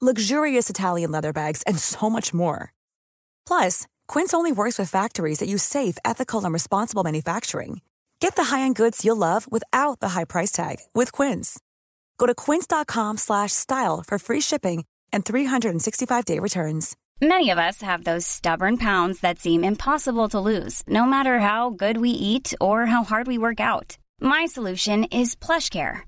luxurious Italian leather bags, and so much more. Plus, Quince only works with factories that use safe, ethical, and responsible manufacturing. Get the high-end goods you'll love without the high price tag with Quince. Go to quince.com/style for free shipping and 365-day returns. Many of us have those stubborn pounds that seem impossible to lose, no matter how good we eat or how hard we work out. My solution is PlushCare.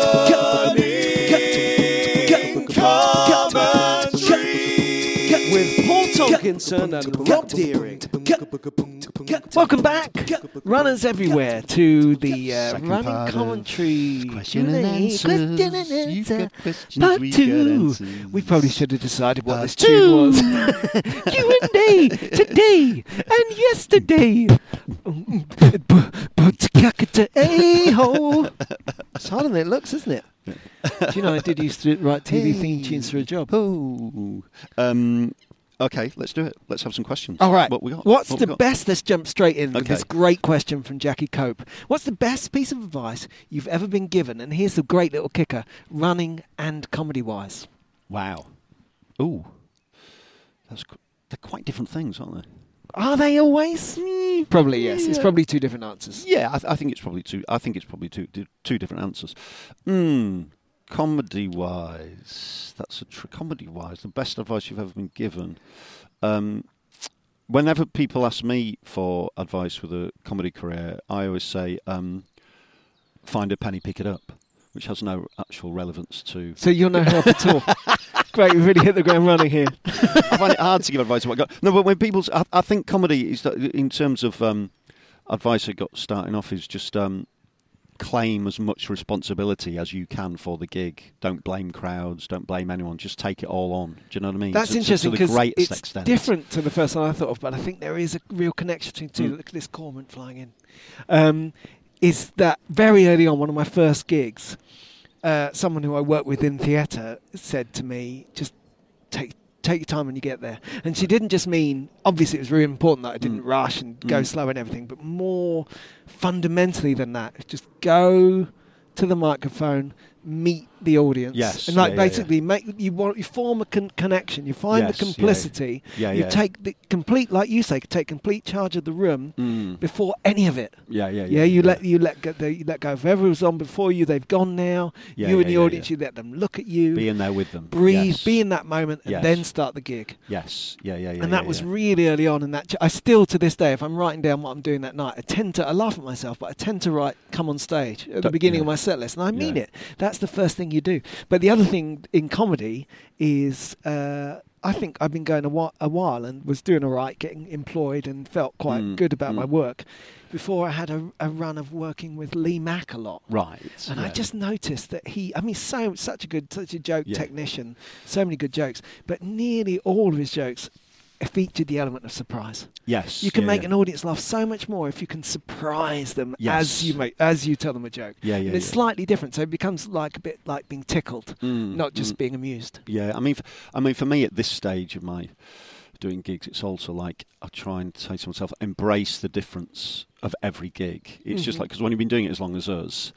Paul Tonkinson and Rob Deering. Welcome back, runners everywhere, to the uh, running commentary Question and answers. Question and answer. Part two. We probably should have decided what Part this tune was. two. Q and A today and yesterday. A-ho. It's harder than it looks, isn't it? Do you know I did used to write TV theme tunes for a job? Oh. Um, okay, let's do it. Let's have some questions. All right. What we got? What's What the got? best? Let's jump straight in with this great question from Jackie Cope. What's the best piece of advice you've ever been given? And here's the great little kicker: running and comedy-wise. Wow. Ooh. That's they're quite different things, aren't they? Are they always? Probably yes. It's probably two different answers. Yeah, I, th- I think it's probably two. I think it's probably two two, two different answers. Hmm. Comedy wise, that's a tr- comedy wise. The best advice you've ever been given. Um, whenever people ask me for advice with a comedy career, I always say, um, "Find a penny, pick it up," which has no actual relevance to. So you're no help at all. Great, we've really hit the ground running here. I find it hard to give advice. to What I got. No, but when people, I, I think comedy is that in terms of um, advice I got starting off is just um, claim as much responsibility as you can for the gig. Don't blame crowds. Don't blame anyone. Just take it all on. Do you know what I mean? That's To- interesting the because it's extent. different to the first one I thought of, but I think there is a real connection between two. Mm. Look at this cormorant flying in. Um, is that very early on, one of my first gigs, uh, someone who I work with in theatre said to me, "Just take." Take your time when you get there. And she didn't just mean, obviously, it was really important that I didn't Mm. rush and go Mm. slow and everything, but more fundamentally than that, just go to the microphone, meet the audience, Yes, and like yeah, yeah, yeah. basically make you want you form a con- connection. You find Yes, the yeah, yeah. complicity. Yeah, you take the complete, like you say, take complete charge of the room Mm. before any of it. Yeah, yeah, Yeah, yeah. you let you let go. You let go. Whoever was on before you, they've gone now. Yeah, you and the audience, you let them look at you, be in there with them. breathe, Yes. be in that moment, and Yes. then start the gig. Yes. Yeah, yeah, yeah. and that was really early on in that. Ch- I still, to this day, if I'm writing down what I'm doing that night, I tend to. I laugh at myself, but I tend to write "come on stage" at the beginning of my set list, and I mean it. That's the first thing you do. But the other thing in comedy is. Uh, I think I've been going a while, a while and was doing all right, getting employed, and felt quite Mm, good about my mm. work. Before I had a, a run of working with Lee Mack a lot, right. and I just noticed that he, I mean, so such a good, such a joke Yeah. technician, so many good jokes, but nearly all of his jokes featured the element of surprise. yes. You can yeah, make yeah. an audience laugh so much more if you can surprise them Yes. as you make as you tell them a joke. Yeah, yeah, and it's yeah. slightly different, so it becomes like a bit like being tickled, Mm, not just mm. being amused. Yeah, I mean, for, I mean, for me at this stage of my doing gigs, it's also like I try and say to myself, embrace the difference of every gig. It's just Mhm. like because when you've been doing it as long as us,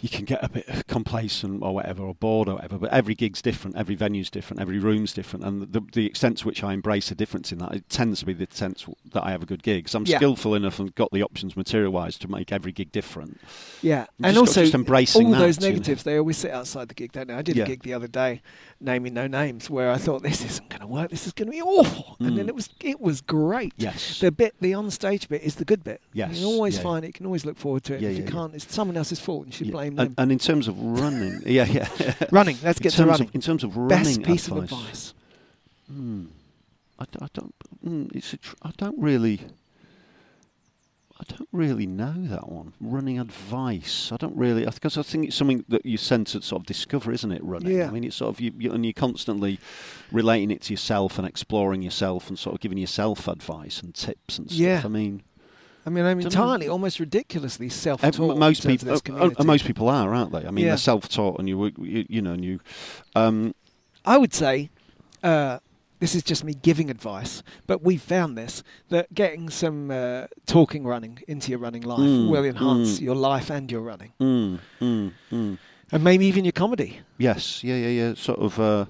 you can get a bit complacent or whatever, or bored or whatever. But every gig's different, every venue's different, every room's different, and the, the extent to which I embrace the difference in that, it tends to be the extent that I have a good gig. Because I'm Yeah. skillful enough and got the options material-wise to make every gig different. Yeah, You and just also just embracing all those you know. negatives. They always sit outside the gig, don't they? I did Yeah. a gig the other day, naming no names, where I thought this isn't going to work. This is going to be awful, and then Mm. it was. It was great. Yes. The bit, the on-stage bit, is the good bit. Yes, You can always yeah, find it. You can always look forward to it. Yeah, if you can't, it's someone else's fault, and you should Yeah. Them. And, and in terms of running, yeah, yeah. running. Let's in get to terms running. Of, in terms of running Best piece advice, of advice. Hmm. I, d- I don't. Mm, it's a tr- I don't really. I don't really know that one. Running advice. I don't really because I think it's something that you tend to sort of discover, isn't it? Running. Yeah. I mean, it's sort of you, you and you're constantly relating it to yourself and exploring yourself and sort of giving yourself advice and tips and stuff. Yeah. I mean, I mean, I'm Don't know. entirely, almost ridiculously self-taught. most people, this uh, uh, most people are, aren't they? I mean, Yeah. they're self-taught, and you, you, you know, and you. Um, I would say, uh, this is just me giving advice, but we've found this that getting some uh, talking running into your running life Mm, will enhance mm. your life and your running, mm, mm, mm. and maybe even your comedy. Yes, yeah, yeah, yeah. Sort of.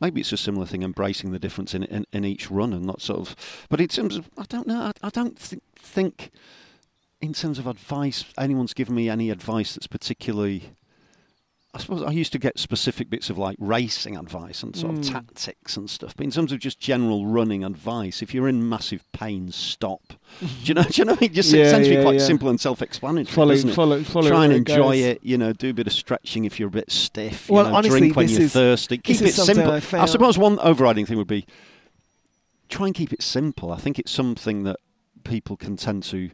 Maybe it's a similar thing, embracing the difference in, in in each run, and not sort of. But in terms of, I don't know. I, I don't think, think, in terms of advice, anyone's given me any advice that's particularly. I suppose I used to get specific bits of like racing advice and sort of Mm. tactics and stuff. But in terms of just general running advice, if you're in massive pain, stop. do you know? Do you know? What I mean? Just Yeah, it tends to yeah, be quite yeah. simple and self-explanatory. Follow- doesn't it? follow- follow Try and it enjoy goes. it. You know, do a bit of stretching if you're a bit stiff. You Well, know, honestly, drink when you're is- thirsty. Keep it simple. I I, suppose one overriding thing would be try and keep it simple. I think it's something that people can tend to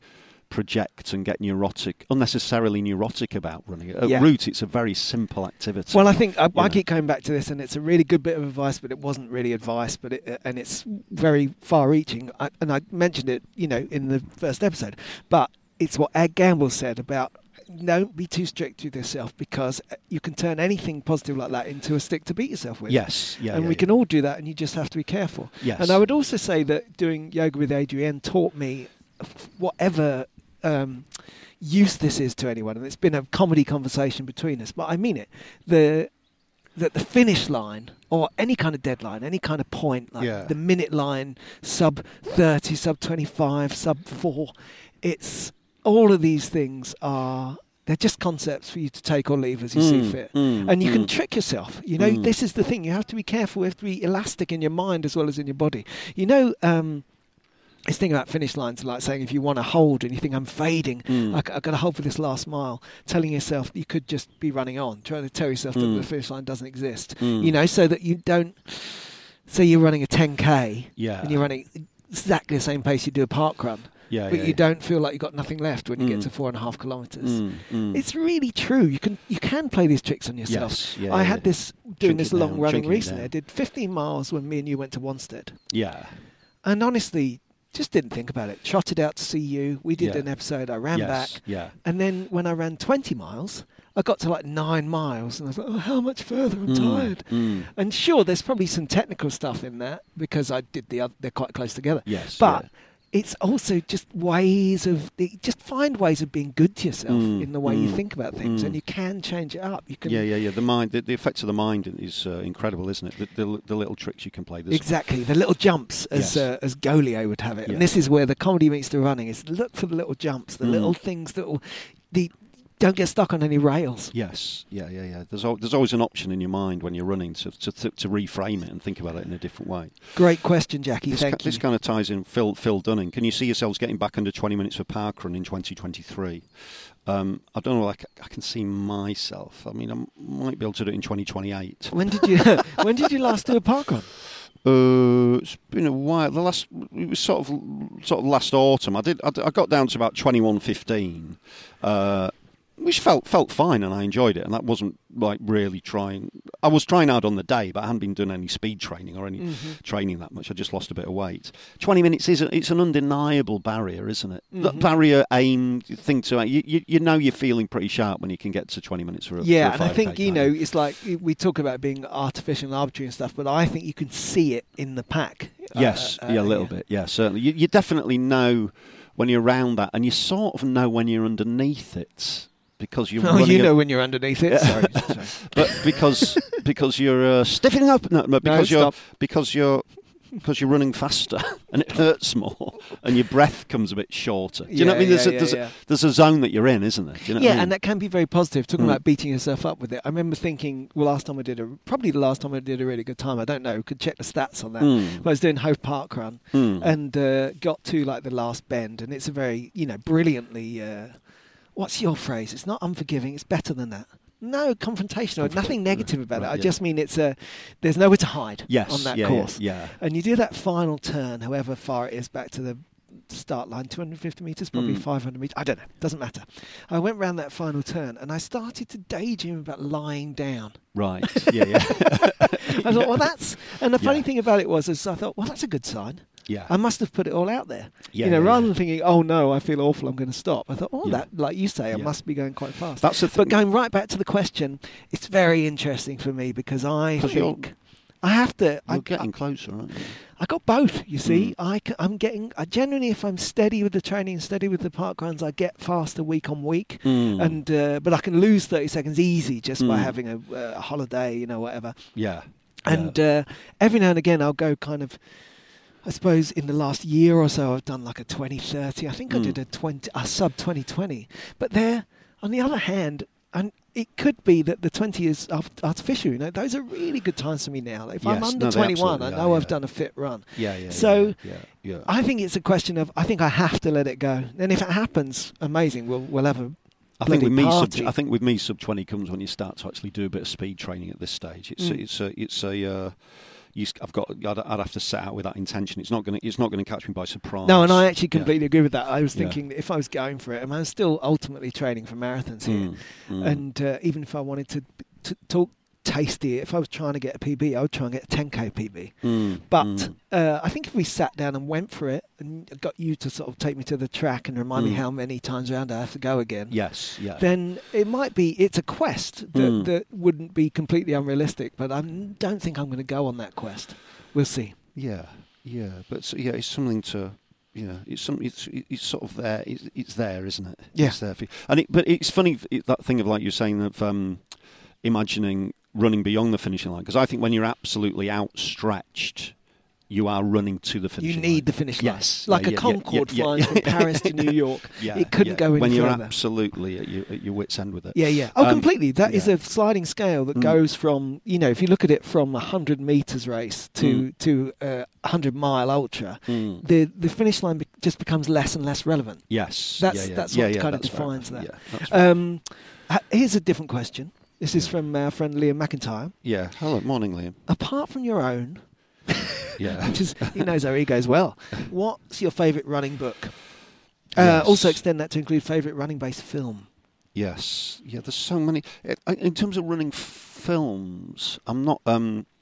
project and get neurotic, unnecessarily neurotic about running. At Yeah. root, it's a very simple activity. Well, I think I, I keep coming back to this, and it's a really good bit of advice, but it wasn't really advice, but it, uh, and it's very far-reaching. I, and I mentioned it, you know, in the first episode, but it's what Ed Gamble said about don't be too strict with yourself because uh, you can turn anything positive like that into a stick to beat yourself with. yes, yeah, and yeah, we yeah. can all do that, and you just have to be careful. Yes. And I would also say that doing yoga with Adriene taught me whatever um, use this is to anyone, and it's been a comedy conversation between us, but I mean it. The that the finish line or any kind of deadline, any kind of point, like Yeah. the minute line, sub thirty, sub twenty five, sub four, it's all of these things are they're just concepts for you to take or leave as you see Mm, fit. mm, and you can mm. trick yourself. You know, Mm. this is the thing. You have to be careful. You have to be elastic in your mind as well as in your body. You know, um, this thing about finish lines, like saying if you want to hold and you think I'm fading, Mm. I, have got to hold for this last mile, telling yourself you could just be running on, trying to tell yourself that Mm. the finish line doesn't exist. Mm. You know, so that you don't. Say you're running a 10k Yeah. and you're running exactly the same pace you do a park run, yeah, but yeah, you yeah. don't feel like you've got nothing left when you get Mm. to four and a half kilometres. Mm, mm. It's really true. You can you can play these tricks on yourself. Yes, yeah, I had this doing Chunk this long down, running recently. I did 15 miles when me and you went to Wanstead, yeah. and honestly, just didn't think about it. Trotted out to see you. We did Yeah. an episode. I ran yes, back, Yeah. and then when I ran 20 miles, I got to like nine miles, and I was like, "Oh, how much further? I'm Mm, tired." mm. And sure, there's probably some technical stuff in that because I did the other. They're quite close together. Yes. But yeah. It's also just ways of just find ways of being good to yourself Mm, in the way you mm, think about things, mm. and you can change it up. You can Yeah, yeah, yeah. The mind, the, the effects of the mind is uh, incredible, isn't it? The, the, the little tricks you can play. There's- Exactly, the little jumps, as Yes. uh, as Goliath would have it, Yeah. and this is where the comedy meets the running. Is look for the little jumps, the Mm. little things that will, the don't get stuck on any rails. Yes, yeah, yeah, yeah. There's al- there's always an option in your mind when you're running to to, to to reframe it and think about it in a different way. Great question, Jackie. This, you. this kind of ties in Phil Phil Dunning. Can you see yourselves getting back under 20 minutes for parkrun in 2023? Um, I don't know. Like I can see myself. I mean, I might be able to do it in 2028. when did you when did you last do a park run? Uh, it's been a while. The last it was sort of sort of last autumn. I did. I, I got down to about twenty one fifteen, uh, which felt felt fine, and I enjoyed it. And that wasn't like really trying. I was trying hard on the day, but I hadn't been doing any speed training or any Mm-hmm. training that much. I just lost a bit of weight. Twenty minutes is a, it's an undeniable barrier, isn't it? Mm-hmm. That barrier aim thing to you, you. You know you're feeling pretty sharp when you can get to twenty minutes for a Yeah, for a and I think you know it's like we talk about being artificial and arbitrary and stuff, but I think you can see it in the pack. Uh, Yes, uh, yeah, a little yeah. bit. Yeah, certainly. You, you definitely know when you're around that, and you sort of know when you're underneath it. Because you're Oh, you know when you're underneath it. Sorry. Sorry. but because because you're uh, stiffening up. No, because you're stop. because you're because you're running faster and it hurts more and your breath comes a bit shorter. Do you know what I mean? There's, yeah, a, there's, yeah, yeah. A, there's a zone that you're in, isn't there? You know yeah, I mean? and that can be very positive. Talking Mm. about beating yourself up with it, I remember thinking, well, last time I did a probably the last time I did a really good time. I don't know. Could check the stats on that. Mm. But I was doing Hove Park Run Mm. and uh, got to like the last bend, and it's a very you know brilliantly. Uh, what's your phrase? It's not unforgiving. It's better than that. No confrontational. Nothing negative about it. I yeah. just mean it's a. There's nowhere to hide yes, on that yeah, course. Yeah, yeah. And you do that final turn, however far it is back to the start line 250 meters, probably Mm. 500 meters. I don't know. Doesn't matter. I went round that final turn and I started to daydream about lying down. Right. Yeah, yeah. I thought, well, that's. And the funny thing about it was, is I thought, well, that's a good sign. Yeah. I must have put it all out there. Yeah, you know, yeah, rather yeah. than thinking, oh no, I feel awful, I'm going to stop. I thought, oh, Yeah. that, like you say, I Yeah. must be going quite fast. That's the but going right back to the question, it's very interesting for me because I think I have to. I, You're getting closer, aren't you? I got both. You see, Mm. I, am getting. I generally, if I'm steady with the training, steady with the park runs, I get faster week on week. Mm. And uh, but I can lose 30 seconds easy just by Mm. having a, a holiday, you know, whatever. yeah. And uh, every now and again, I'll go kind of. I suppose in the last year or so, I've done like a 2030. I think I Mm. did a 20, a sub 20 20. But there, on the other hand, and it could be that the 20 is artificial. You know, those are really good times for me now. If I'm under no, 21, I know are, I've yeah. done a fit run. yeah, yeah. So, yeah, yeah. I think it's a question of I think I have to let it go. And if it happens, amazing. We'll we'll have a I think with me, sub. I think with me, sub twenty comes when you start to actually do a bit of speed training at this stage. It's Mm. it's a it's a uh, you, I've got I'd, I'd have to set out with that intention. It's not going to it's not going to catch me by surprise. No, and I actually Yeah. completely agree with that. I was thinking that if I was going for it, and I'm still ultimately training for marathons here, Mm, mm. and uh, even if I wanted to, to talk tasty, if I was trying to get a PB, I would try and get a 10k PB. Mm, But mm. uh, I think if we sat down and went for it, and got you to sort of take me to the track and remind me Mm. how many times around I have to go again, yes, yeah, then it might be it's a quest that, Mm. that wouldn't be completely unrealistic. But I don't think I'm going to go on that quest. We'll see. yeah, yeah. But yeah, it's something to. Yeah, it's some. It's it's sort of there. It's, it's there, isn't it? Yeah. It's there for you. And it, but it's funny that thing of like you're saying of um, imagining running beyond the finishing line because I think when you're absolutely outstretched, you are running to the finishing line. You line. need the finish line, Yes, like yeah, a yeah, Concorde yeah, yeah, flying yeah. from Paris to New York. Yeah, it couldn't go any when you're further. absolutely at your, at your wits end with it. Yeah, yeah. Oh, Um, completely. That is a sliding scale that Mm. goes from you know if you look at it from a hundred meters race to Mm. to a hundred mile ultra, Mm. the the finish line be- just becomes less and less relevant. Yes, That's- that's what kind of defines enough. that. Yeah, that's fair. Um, here's a different question. This is from our friend Liam McIntyre. yeah. Hello, morning, Liam. Apart from your own, Yeah. which is he knows our egos well. What's your favourite running book? Uh, Yes. also extend that to include favourite running based film. Yes, yeah. There's so many. uh, In terms of running films, I'm not. Um, I- well,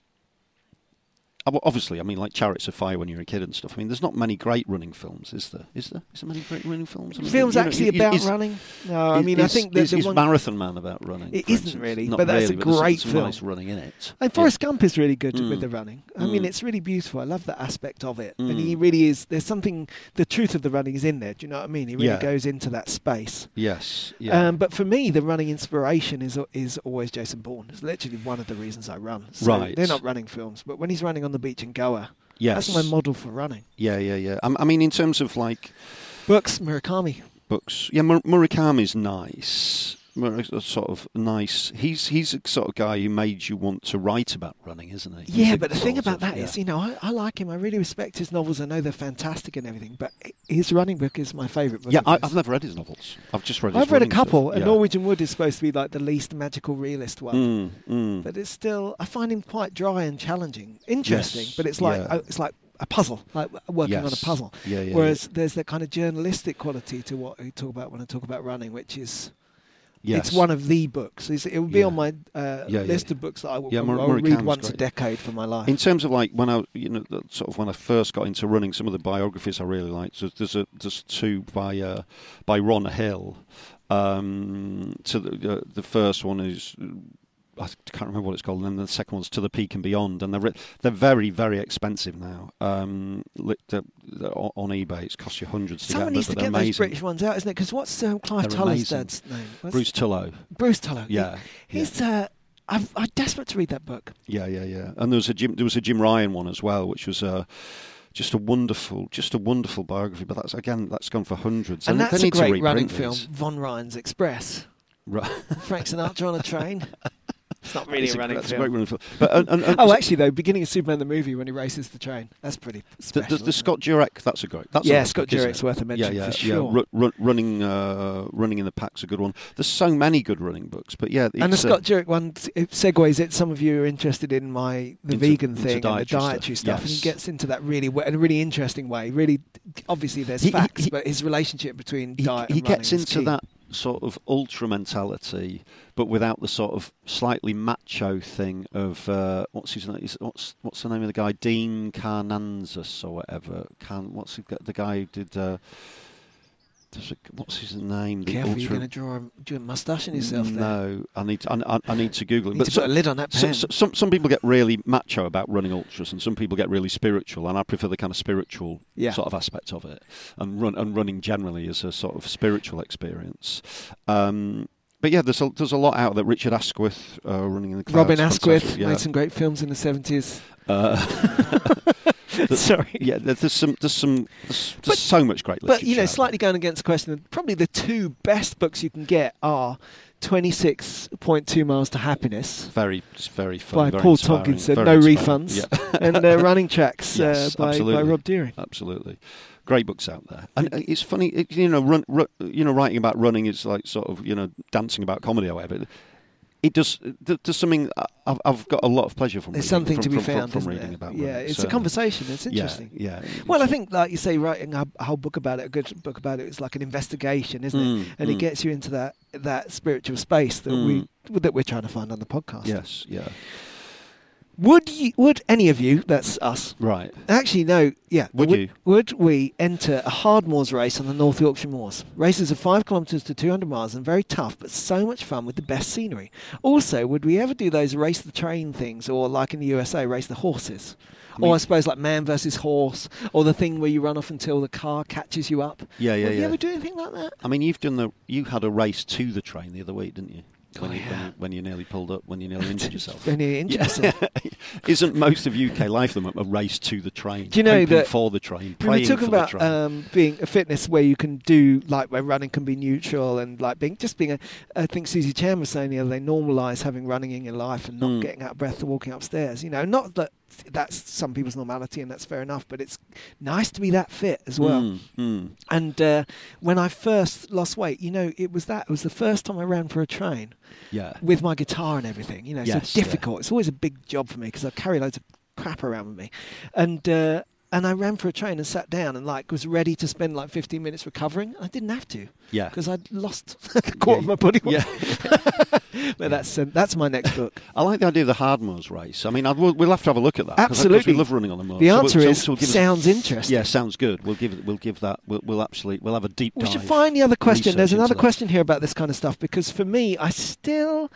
obviously, I mean, like Chariots of Fire when you're a kid and stuff. I mean, there's not many great running films, is there? Is there? Is there many great running films? I mean, Films you know, actually is- about is- running? No, I is- mean I think that is, the is. Marathon Man about running. It isn't instance? really, Not but that's a really, there's great some film. Nice running in it. And Yeah. Forrest Gump is really good Mm. with the running. I mean, Mm. it's really beautiful. I love that aspect of it. And Mm. he really is. There's something. The truth of the running is in there. Do you know what I mean? He really Yeah. goes into that space. Yes. Yeah. Um, but for me, the running inspiration is is always Jason Bourne. It's literally one of the reasons I run. So Right. They're not running films, but when he's running on the beach in Goa, yes. that's my model for running. Yeah, yeah, yeah. I, I mean, in terms of like Books, Murakami. books, yeah, Mur- Murakami's nice. Sort of nice. He's he's a sort of guy who made you want to write about running, isn't he? He's Yeah, but the thing about of- that yeah. is, you know, I, I like him. I really respect his novels. I know they're fantastic and everything, but his running book is my favourite book. Yeah, I, I've never read his novels. I've just read. I've read a couple, and Yeah. Norwegian Wood is supposed to be like the least magical realist one. Mm, mm. But it's still, I find him quite dry and challenging. Interesting, Yes, but it's like yeah. uh, it's like a puzzle, like working on a puzzle. Yeah, yeah, Whereas there's that kind of journalistic quality to what I talk about when I talk about running, which is yes. it's one of the books. It's, it would be Yeah. on my uh, Yeah, yeah, list of books that I will Mur- I'll read once a decade for my life. In terms of like when I, you know, sort of when I first got into running, some of the biographies I really liked. So there's a there's two by uh, by Ron Hill. Um, so the uh, the first one is I can't remember what it's called. And then the second one's To the Peak and Beyond, and they're they're very very expensive now. Um, they're- they're on eBay, it's cost you hundreds to Someone get, needs to get those. British ones out, isn't it? Because what's um, Clive Tulloh's dad's name? What's- Bruce Tulloh. Bruce Tulloh. Yeah, He- he's. Uh, I'm, I'm desperate to read that book. Yeah, yeah, yeah. And there was a Jim, there was a Jim Ryun one as well, which was uh, just a wonderful, just a wonderful biography. But that's again, that's gone for hundreds. And they that's a to great running film. Von Ryan's Express. Right. Frank Sinatra on a train. It's not really It's a running that's film. a great running film. But and, and, and Oh, actually, though, beginning of Superman the movie when he races the train. That's pretty the, special. the, the isn't? Scott Jurek, that's a great. That's a Yeah, good Scott book, isn't Jurek's worth a mention yeah, yeah, for yeah. sure. Ru- ru- running, uh, running in the pack's a good one. There's so many good running books, but yeah, and the it's, uh, Scott Jurek one it segues it. Some of you are interested in my the Into- vegan into thing and the dietary stuff, dietary stuff, and he gets into that really w- in a really interesting way. Really, obviously there's He- he- facts, he- but his relationship between he, diet he and gets running is into key. that sort of ultra mentality, but without the sort of slightly macho thing of uh, what's his name? What's what's the name of the guy? Dean Karnazes or whatever. Can what's the, guy who did? Uh, what's his name? The Careful, you're going to draw a, moustache in yourself. there. no, I need to, I, I- need to Google it. But to put a lid on that pen. so, some some people get really macho about running ultras, and some people get really spiritual, and I prefer the kind of spiritual Yeah. sort of aspect of it, and run and running generally is a sort of spiritual experience. Um, but yeah, there's a, there's a lot out there. Richard Askwith uh, running in the clouds. Robin Asquith yeah. made some great films in the 70s. Uh, Sorry. Yeah, there's, some there's some there's, But- so much great But you know, slightly going against the question, probably the two best books you can get are 26.2 Miles to Happiness very very fun. by very Paul Tonkinson, no inspiring. refunds, Yeah. and uh, Running Tracks Yes, uh, by, by. Rob Deering. Absolutely, great books out there, and it's funny. It, you know, run, ru you know, writing about running is like sort of you know dancing about comedy or whatever. It does. th- There's something I've, I've got a lot of pleasure from. There's reading, something from, to be from, from- found, from, isn't reading there? about. yeah, running, it's so- a conversation. It's yeah, interesting. Yeah. Well, I think, like you say, writing a, whole book about it, a good book about it, is like an investigation, isn't it? Mm, And it mm. gets you into that that spiritual space that we that we're trying to find on the podcast. Yes. Yeah. Would you? Would any of you? That's us. Right. Actually, no. Yeah. Would you? Would we enter a hard moors race on the North Yorkshire Moors? Races are five kilometres to 200 miles and very tough, but so much fun with the best scenery. Also, would we ever do those race the train things, or like in the USA, race the horses? I mean- or I suppose like man versus horse, or the thing where you run off until the car catches you up. Yeah. Yeah. Would you ever do anything like that? I mean, you've done the. You had a race to the train the other week, didn't you? When, Oh, you, when, yeah. you, when you nearly pulled up, when you nearly injured yourself. When you're injured yourself. Isn't most of UK life a race to the train? Do you know that- for the train, We were praying talking about the train? um, being a fitness where you can do like where running can be neutral and like being just being a. I think Susie Chan was saying the other day, normalise having running in your life and not Mm. getting out of breath to walking upstairs. You know, not that that's some people's normality and that's fair enough, but it's nice to be that fit as well. Mm, mm. And uh, when I first lost weight, you know, it was that it was the first time I ran for a train Yeah. with my guitar and everything. You know, Yes, so yeah. difficult. It's always a big job for me because I carry loads of crap around with me, and uh, and I ran for a train and sat down and like was ready to spend like 15 minutes recovering. I didn't have to Yeah. because I'd lost a quarter of my body weight. Yeah. but that's uh, that's my next book. I like the idea of the hard moors race. I mean, I'd, we'll, we'll have to have a look at that. 'cause I- 'cause Absolutely. we love running on the moors. The So we'll- answer so- is so we'll give us- sounds interesting. Yeah, sounds good. We'll give it. We'll give that. We'll, we'll actually. We'll have a deep We should find the other question. There's another question here about this kind of stuff because for me, I still.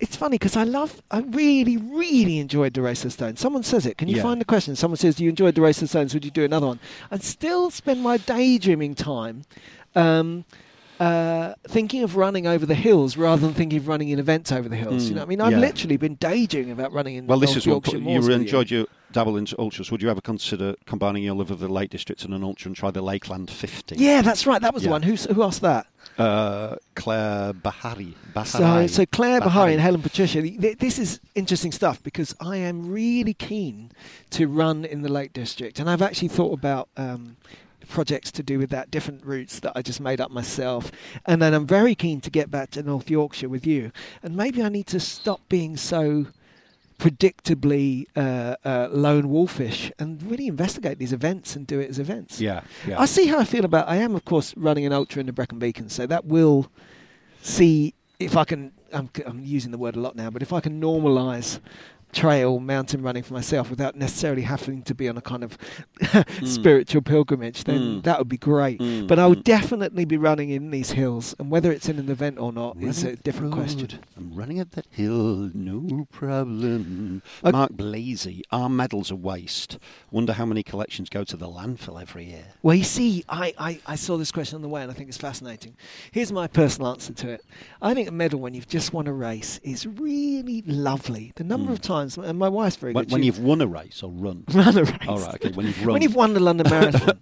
It's funny because I love, I really, really enjoyed the Race of Stones. Someone says it. Can you Yeah. find the question? Someone says, You enjoyed the Race of Stones, would you do another one? I'd still spend my daydreaming time um, uh, thinking of running over the hills rather than thinking of running in events over the hills. You Mm, know what I mean? I've yeah. literally been daydreaming about running in Well, this is what Yorkshire you moors with enjoyed your dabble into ultras. Would you ever consider combining your love of the Lake District and an ultra and try the Lakeland 50? Yeah, that's right. That was the one. Who, who asked that? Uh, Claire Bahari. So, Bahari. so Claire Bahari and Helen Patricia, th- th- this is interesting stuff because I am really keen to run in the Lake District, and I've actually thought about um, projects to do with that, different routes that I just made up myself, and then I'm very keen to get back to North Yorkshire with you, and maybe I need to stop being so predictably uh, uh, lone wolfish and really investigate these events and do it as events. Yeah, yeah. I see how I feel about. I am, of course, running an ultra in the Brecon Beacon, so that will see if I can. I'm, I'm using the word a lot now, but if I can normalise trail mountain running for myself without necessarily having to be on a kind of Hmm. spiritual pilgrimage, then Mm. that would be great. Mm, But I would mm. definitely be running in these hills, and whether it's in an event or not is a different road, question. I'm running up that hill, no problem. I- Mark Blasey, our medals are waste. Wonder how many collections go to the landfill every year. Well, you see, I, I, I saw this question on the way and I think it's fascinating. Here's my personal answer to it. I think a medal when you've just won a race is really lovely. The number Mm. of times, and my wife's very When, good. when she- you've won a race or run. run a race. All right, okay. When you've run. When you've won the London Marathon.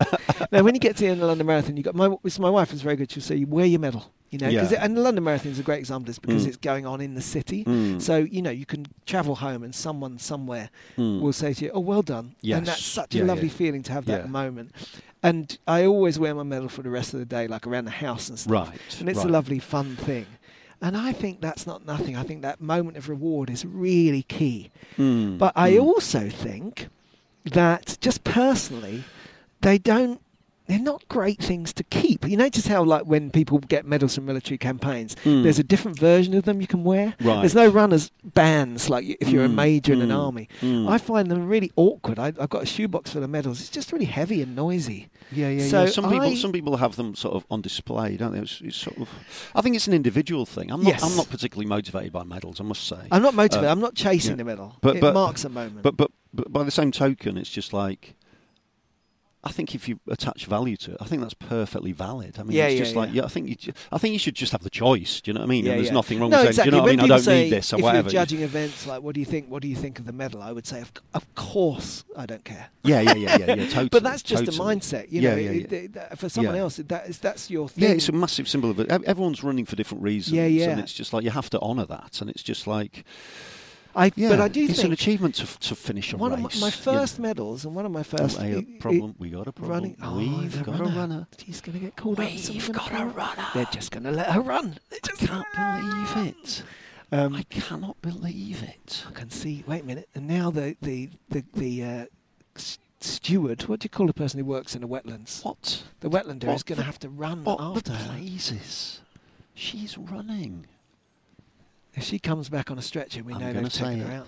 now, when you get to the end of the London Marathon, you got my my wife is very good. She'll say, you "Wear your medal." You know, Yeah. it, and the London Marathon is a great example. Is because Mm. it's going on in the city. Mm. So you know you can travel home, and someone somewhere Mm. will say to you, "Oh, well done," Yes. and that's such a lovely yeah. feeling to have that Yeah. moment. And I always wear my medal for the rest of the day, like around the house and stuff. Right. And it's right. a lovely, fun thing. And I think that's not nothing. I think that moment of reward is really key. Mm. But I Mm. also think that just personally, they don't. They're not great things to keep. You notice how, like, when people get medals from military campaigns, Mm. there's a different version of them you can wear. Right. There's no runners bands like if you're a Mm, major in an mm, army. mm. I find them really awkward. I, I've got a shoebox full of medals. It's just really heavy and noisy. Yeah, yeah, So yeah. Some people, some people have them sort of on display, don't they? It's, it's sort of. I think it's an individual thing. I'm not. Yes. I'm not particularly motivated by medals. I must say. I'm not motivated. Uh, I'm not chasing yeah. the medal. But- it but- marks a moment. But but but by the same token, it's just like. I think if you attach value to it, I think that's perfectly valid. I mean, Yeah, it's yeah, just like yeah. yeah. I think you, I think you should just have the choice. Do you know what I mean? Yeah, and there's yeah. nothing wrong no, with saying, exactly. do you know what I mean? I don't say, need this or if whatever. you're judging events like, what do you think? What do you think of the medal? I would say, of, of course, I don't care. yeah, yeah, yeah, yeah, yeah. Totally. But that's just totally. a mindset, you Yeah, know. yeah, it- yeah. it- that- for someone Yeah. else, that is that's your thing. Yeah, it's a massive symbol of it. Everyone's running for different reasons. Yeah, yeah. And it's just like you have to honour that. And it's just like, I, yeah, but I do it's an achievement to, to finish a one race. of my, my first medals and one of my first a problem. We got a problem. running. Oh, We've got runner. a runner. She's going to get called up. We've got a runner. They're just going to let her run. They're I just can't believe it. Um, I cannot believe it. I can see. Wait a minute. And now the the the, the uh, s- steward. What do you call the person who works in the wetlands? What? The wetlander What is going to have to run What after the her. blazes? She's running. If she comes back on a stretcher, we I'm know they've taken say her it. out.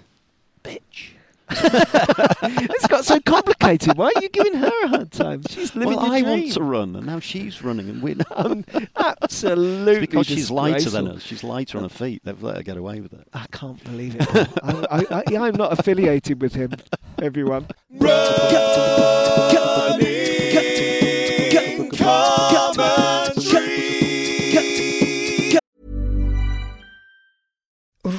Bitch. it's got so complicated. Why are you giving her a hard time? She's living well, your I dream. want to run, and now she's running, and we're not. Um, absolutely. It's because she's lighter than disgraceful. us. She's lighter on her feet. They've let her get away with it. I can't believe it. I, I, I, I'm not affiliated with him. Everyone.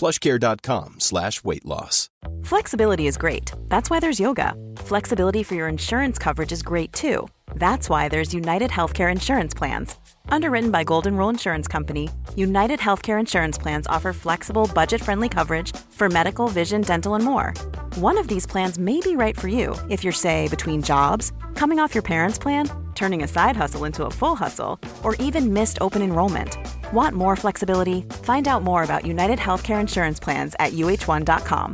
plushcare.com slash weight loss. Flexibility is great. That's why there's yoga. Flexibility for your insurance coverage is great too. That's why there's United Healthcare Insurance Plans. Underwritten by Golden Rule Insurance Company, United Healthcare Insurance Plans offer flexible, budget friendly coverage for medical, vision, dental, and more. One of these plans may be right for you if you're, say, between jobs, coming off your parents' plan, turning a side hustle into a full hustle, or even missed open enrollment. Want more flexibility? Find out more about United Healthcare Insurance Plans at uh1.com.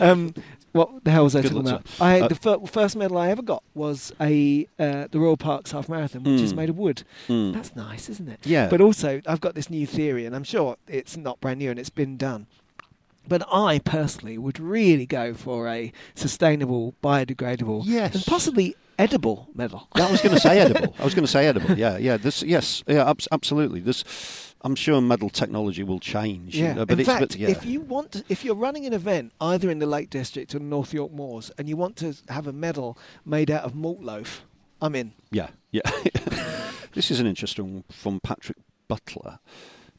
um, what the hell was I Good talking about? I. Uh, the fir- first medal I ever got was a uh, the Royal Parks Half Marathon, which is Mm. made of wood. Mm. That's nice, isn't it? Yeah. But also, I've got this new theory, and I'm sure it's not brand new and it's been done. But I personally would really go for a sustainable, biodegradable, Yes. and possibly edible medal. Yeah, I was going to say edible. I was going to say edible. Yeah, yeah. This, yes, yeah, abs- absolutely. This, I'm sure medal technology will change. Yeah. uh, but in it's, fact, yeah. if you want, to, if you're running an event either in the Lake District or North York Moors, and you want to have a medal made out of malt loaf, I'm in. yeah, yeah. this is an interesting one from Patrick Butler.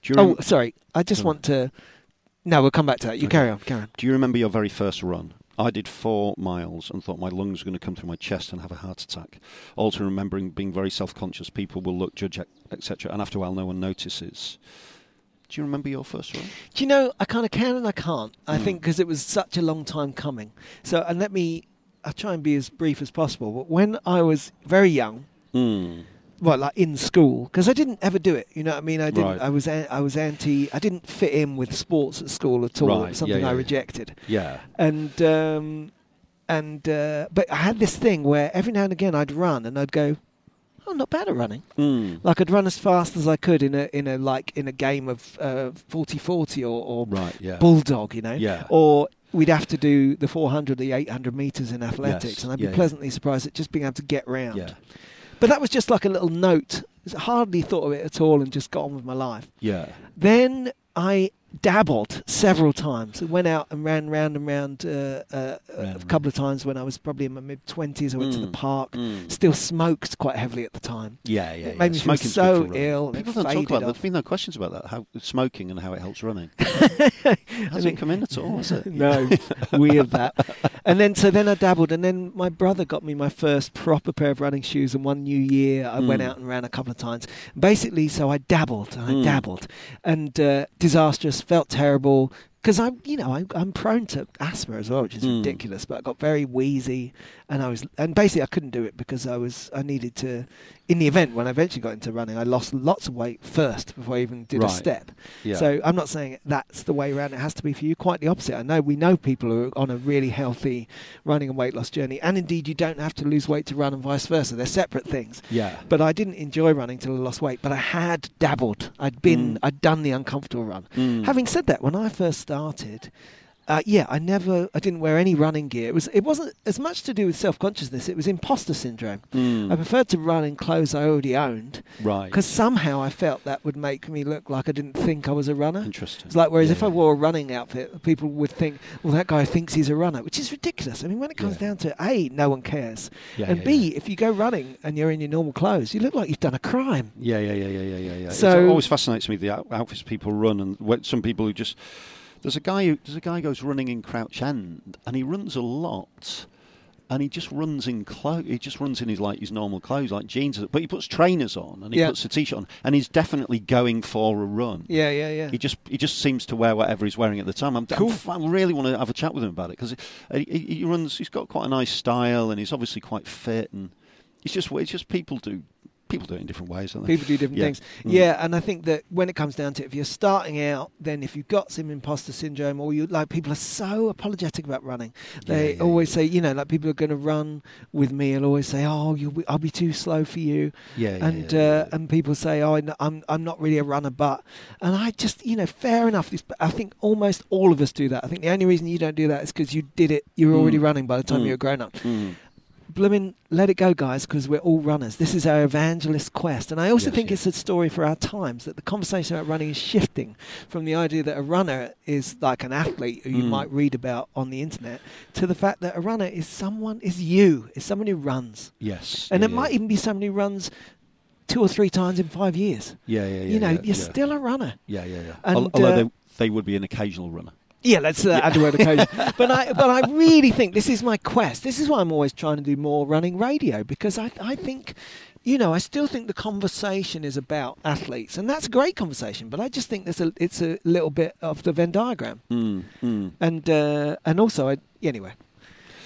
You, Oh, sorry. I just want to. No, we'll come back to that. You Okay. carry on. Carry on. do you remember your very first run? I did four miles and thought my lungs were going to come through my chest and have a heart attack. Also remembering being very self-conscious, people will look, judge, etc. And after a while, no one notices. Do you remember your first run? Do you know? I kind of can and I can't. I Hmm. think because it was such a long time coming. So, and let me. I'll try and be as brief as possible. But when I was very young, Mm. Well, like in school, because I didn't ever do it. You know what I mean? I didn't. Right. I was. a- I was anti. I didn't fit in with sports at school at all. It was something yeah, I rejected. Yeah. And um, and uh, but I had this thing where every now and again I'd run and I'd go, oh, not bad at running. Mm. Like I'd run as fast as I could in a in a like in a game of uh, 40-40 or, or Right. Yeah. bulldog, you know. Yeah. Or we'd have to do the 400, the 800 meters in athletics, Yes, and I'd be yeah. pleasantly surprised at just being able to get round. But that was just like a little note. I hardly thought of it at all, and just got on with my life. Yeah. Then I dabbled several times. I went out and ran round and round uh, uh, a Round. couple of times when I was probably in my mid twenties. I went to the Mm, park. mm. Still smoked quite heavily at the time. Yeah, yeah. It yeah. made me feel so ill, People don't talk about that. off. There's been no questions about that. How smoking and how it helps running. Hasn't think- come in at all, has it? no, weird that. And then so then I dabbled, and then my brother got me my first proper pair of running shoes. And one New Year, I went Mm. out and ran a couple of times. Basically, so I dabbled, and I Mm. dabbled, and uh, disastrous. Felt terrible because I'm, you know, I'm, I'm prone to asthma as well, which is Mm. ridiculous. But I got very wheezy, and I was, and basically I couldn't do it because I was, I needed to. In the event when I eventually got into running, I lost lots of weight first before I even did a step. Yeah. So I'm not saying that's the way around. It has to be for you. Quite the opposite. I know we know people who are on a really healthy running and weight loss journey, and indeed you don't have to lose weight to run, and vice versa. They're separate things. yeah. But I didn't enjoy running till I lost weight. But I had dabbled. I'd been. Mm. I'd done the uncomfortable run. Mm. Having said that, when I first started. Uh, yeah, I never, I didn't wear any running gear. It was, it wasn't as much to do with self-consciousness. It was imposter syndrome. Mm. I preferred to run in clothes I already owned right. because somehow I felt that would make me look like I didn't think I was a runner. Interesting. It's like whereas Yeah, if I wore a running outfit, people would think, "Well, that guy thinks he's a runner," which is ridiculous. I mean, when it comes Yeah. down to a, no one cares, Yeah, and b, if you go running and you're in your normal clothes, you look like you've done a crime. Yeah, yeah, yeah, yeah, yeah, yeah. yeah. So- it always fascinates me the outfits people run, and some people who just there's a guy who there's a guy who goes running in Crouch End, and he runs a lot, and he just runs in clothes. He just runs in his like his normal clothes, like jeans, but he puts trainers on and he Yeah. puts a t-shirt on, and he's definitely going for a run. Yeah, yeah, yeah. He just he just seems to wear whatever he's wearing at the time. I'm, Cool. I really want to have a chat with him about it because he, he, he runs. He's got quite a nice style and he's obviously quite fit and it's just it's just people do people do it in different ways, don't they? People do different Yeah. things. Mm. Yeah, and I think that when it comes down to it, if you're starting out, then if you've got some imposter syndrome, or you like people are so apologetic about running, they Yeah, yeah, always say, you know, like people are going to run with me, will always say, oh, you'll be, I'll be too slow for you. Yeah, and uh, and people say, "Oh, I'm I'm not really a runner, but," and I just, you know, fair enough. This, I think almost all of us do that. I think the only reason you don't do that is because you did it. You were already Mm. running by the time Mm. you were grown up. Blooming, let it go, guys, because we're all runners. This is our evangelist quest, and I also Yes, think yes. it's a story for our times that the conversation about running is shifting from the idea that a runner is like an athlete who you Mm. might read about on the internet to the fact that a runner is someone is you, is someone who runs, Yes, and yeah, it yeah. might even be someone who runs two or three times in five years. Yeah, yeah, yeah. you know, yeah, you're still a runner. Yeah, yeah, yeah. And, Although uh, they, they would be an occasional runner. Yeah, let's uh, add a word occasion. but I, but I really think this is my quest. This is why I'm always trying to do more running radio because I, I think, you know, I still think the conversation is about athletes, and that's a great conversation. But I just think there's a, it's a little bit of the Venn diagram, Mm, mm. and uh, and also, I, anyway.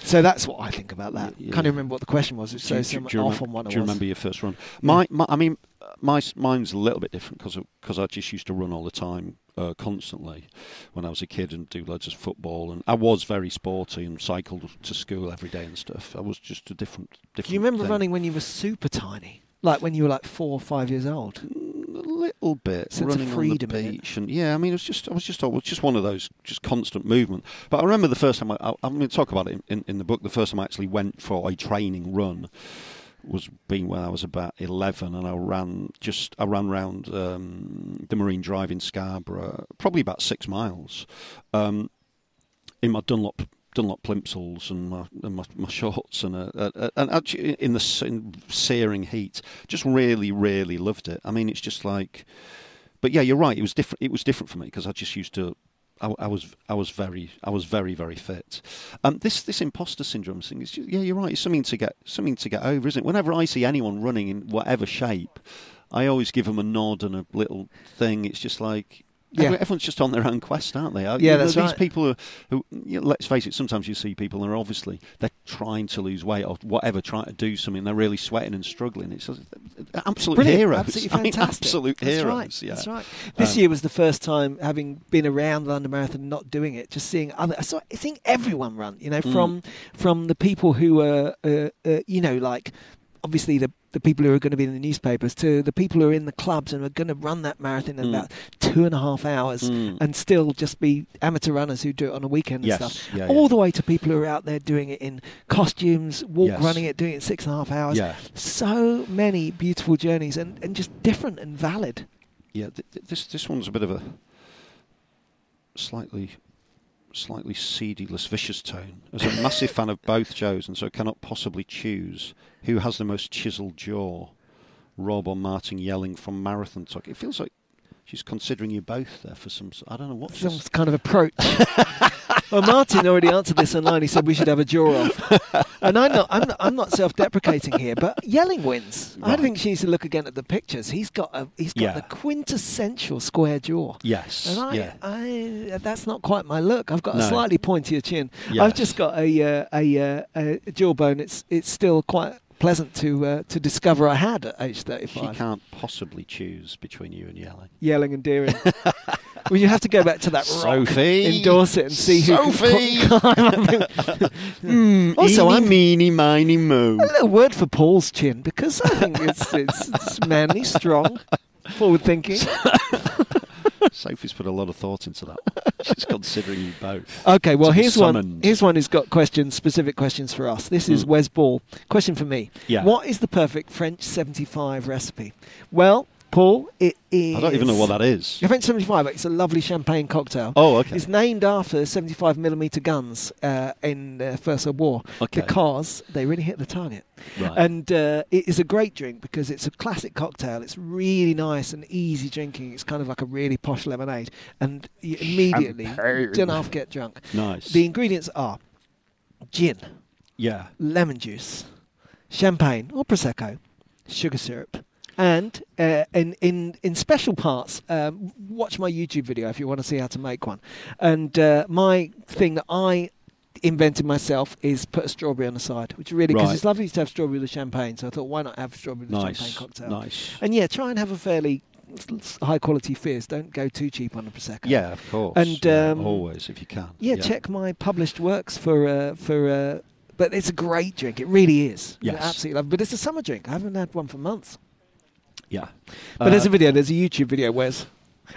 So that's what I think about that. Yeah, Can't even remember what the question was. It's Do you- so, do so you off remem- on it Do you remember your first run? My, my I mean, uh, my mine's a little bit different because because I just used to run all the time, uh, constantly, when I was a kid and do loads of football, and I was very sporty and cycled to school every day and stuff. I was just a different. different Do you remember thing. running when you were super tiny, like when you were like four or five years old? Mm, A little bit Sense running on the freedom in it. beach, and yeah, I mean, it was just I was just I was just one of those just constant movement. But I remember the first time I, I, I'm going to talk about it in, in, in the book. The first time I actually went for a training run was being when I was about 11, and I ran just I ran round um, the Marine Drive in Scarborough, probably about six miles, um, in my Dunlop. Dunlop plimsolls and my, and my, my shorts and uh, uh, and actually in the in searing heat, just really really loved it. I mean, it's just like, but yeah, you're right. It was different. It was different for me because I just used to. I, was I was very I was very very fit. Um, this this imposter syndrome thing is just, yeah you're right. It's something to get something to get over, isn't it? Whenever I see anyone running in whatever shape, I always give them a nod and a little thing. It's just like. Yeah. Everyone's just on their own quest, aren't they? Uh, Yeah, you know, that's these right. people are, who, you know, let's face it, sometimes you see people and they're obviously they're trying to lose weight or whatever, trying to do something. They're really sweating and struggling. It's absolute Brilliant, heroes. Absolutely I mean, fantastic. absolute That's heroes. Right. Yeah. That's right. This Um, year was the first time having been around the London Marathon, not doing it, just seeing other, so seeing everyone run. You know, Mm. from from the people who are, uh, uh, you know, like obviously the the people who are going to be in the newspapers to the people who are in the clubs and are going to run that marathon in Mm. about two and a half hours Mm. and still just be amateur runners who do it on a weekend and stuff. yeah, All yeah. the way to people who are out there doing it in costumes, walk Yes. running it, doing it in six and a half hours Yeah. so many beautiful journeys and, and just different and valid. Yeah, th- th- this this one's a bit of a slightly slightly seedy, lascivious tone. As a massive fan of both Joes, and so cannot possibly choose who has the most chiselled jaw, Rob or Martin Yelling from Marathon Talk. It feels like she's considering you both there for some. I don't know what. Some kind of approach. well, Martin already answered this online. He said we should have a jaw off. And I'm not, I'm not, I'm not self-deprecating here, but Yelling wins. I think she needs to look again at the pictures. He's got a, he's got Yeah. the quintessential square jaw. Yes. And I, yeah. I, that's not quite my look. I've got a slightly pointier chin. I've just got a uh, a, uh, a jawbone. It's it's still quite pleasant to uh, to discover I had at age 35. She 35. can't possibly choose between you and Yelling. Yelling and Deering. well, you have to go back to that Sophie! in Dorset and see Sophie! who can climb up. Mm, Also, I'm- meeny, miny, moo. a little word for Paul's chin because I think it's it's, it's manly, strong, forward thinking. Sophie's put a lot of thought into that. She's considering you both. Okay, well here's one. Here's one who's got questions, specific questions for us. This is Mm. Wes Ball. Question for me. Yeah. What is the perfect French 75 recipe? Well, Paul, it is. I don't even know what that is. French 75. It's a lovely champagne cocktail. Oh, okay. It's named after 75 millimeter guns uh, in the First World War Okay. because they really hit the target. Right. And uh, it is a great drink because it's a classic cocktail. It's really nice and easy drinking. It's kind of like a really posh lemonade, and you immediately Champagne. don't half get drunk. Nice. The ingredients are gin, yeah. lemon juice, champagne or prosecco, sugar syrup. And uh, in, in in special parts, um, watch my YouTube video if you want to see how to make one. And uh, my thing that I invented myself is put a strawberry on the side, which really because Right. it's lovely to have strawberry with champagne. So I thought, why not have strawberry with champagne cocktail? Nice. And yeah, try and have a fairly high quality fizz. Don't go too cheap on the prosecco. Yeah, of course. And, Yeah, um, always, if you can. Yeah, check my published works for uh, for. Uh, but it's a great drink. It really is. Yes. I absolutely love. it. But it's a summer drink. I haven't had one for months. Yeah. But there's Uh, a video. There's a YouTube video. Where's?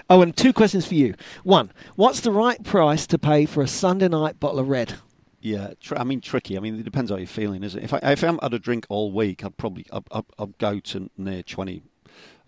Oh, and two questions for you. One, what's the right price to pay for a Sunday night bottle of red? Yeah, tr- I mean tricky. I mean it depends how you're feeling, isn't it? If I if I haven't had a drink all week, I'd probably I'd, I'd, I'd go to near twenty.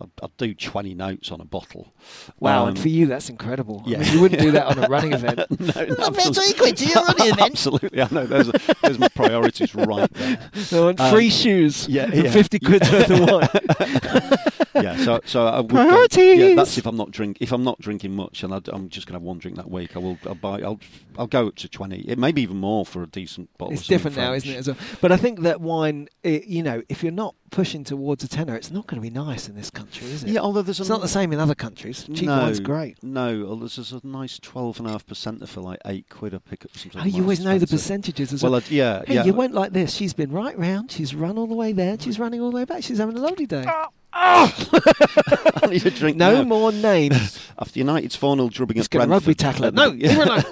I'd, I'd do twenty notes on a bottle. Wow, Um, and for you, that's incredible. yeah. I mean, you wouldn't do that on a running event. no, Well, absolutely. that's quid to your running event. absolutely, I know. There's, there's my priorities right there. I want Um, free shoes yeah, yeah. 50 quid's worth of wine. yeah, so so I would go- Priorities! yeah, that's if I'm not drink if I'm not drinking much, and I, am just going to have one drink that week. I will I'll buy I'll I'll go up to twenty. It may be even more for a decent bottle. It's different now, French. isn't it? Well? But I think that wine, it, you know, if you're not pushing towards a tenner, it's not going to be nice in this country, is it? Yeah, although there's it's not the same in other countries. Cheap no, wine's great. No, although there's a nice twelve and a half percent for like eight quid. I pick up something. Oh, you always know the percentages as Well, well. Yeah, Hey, yeah. you went like this. She's been right round. She's run all the way there. She's running all the way back. She's having a lovely day. I need a drink No now. more names. After United's 4 0 drubbing He's at Brentford. rugby tackle at No, be- leave it alone.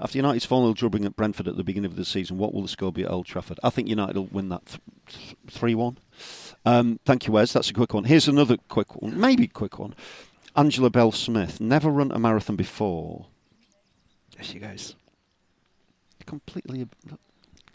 After United's 4 0 drubbing at Brentford at the beginning of the season, what will the score be at Old Trafford? I think United will win that 3 1. Um, thank you, Wes. That's a quick one. Here's another quick one, maybe quick one. Angela Bell Smith, never run a marathon before. There she goes. Completely.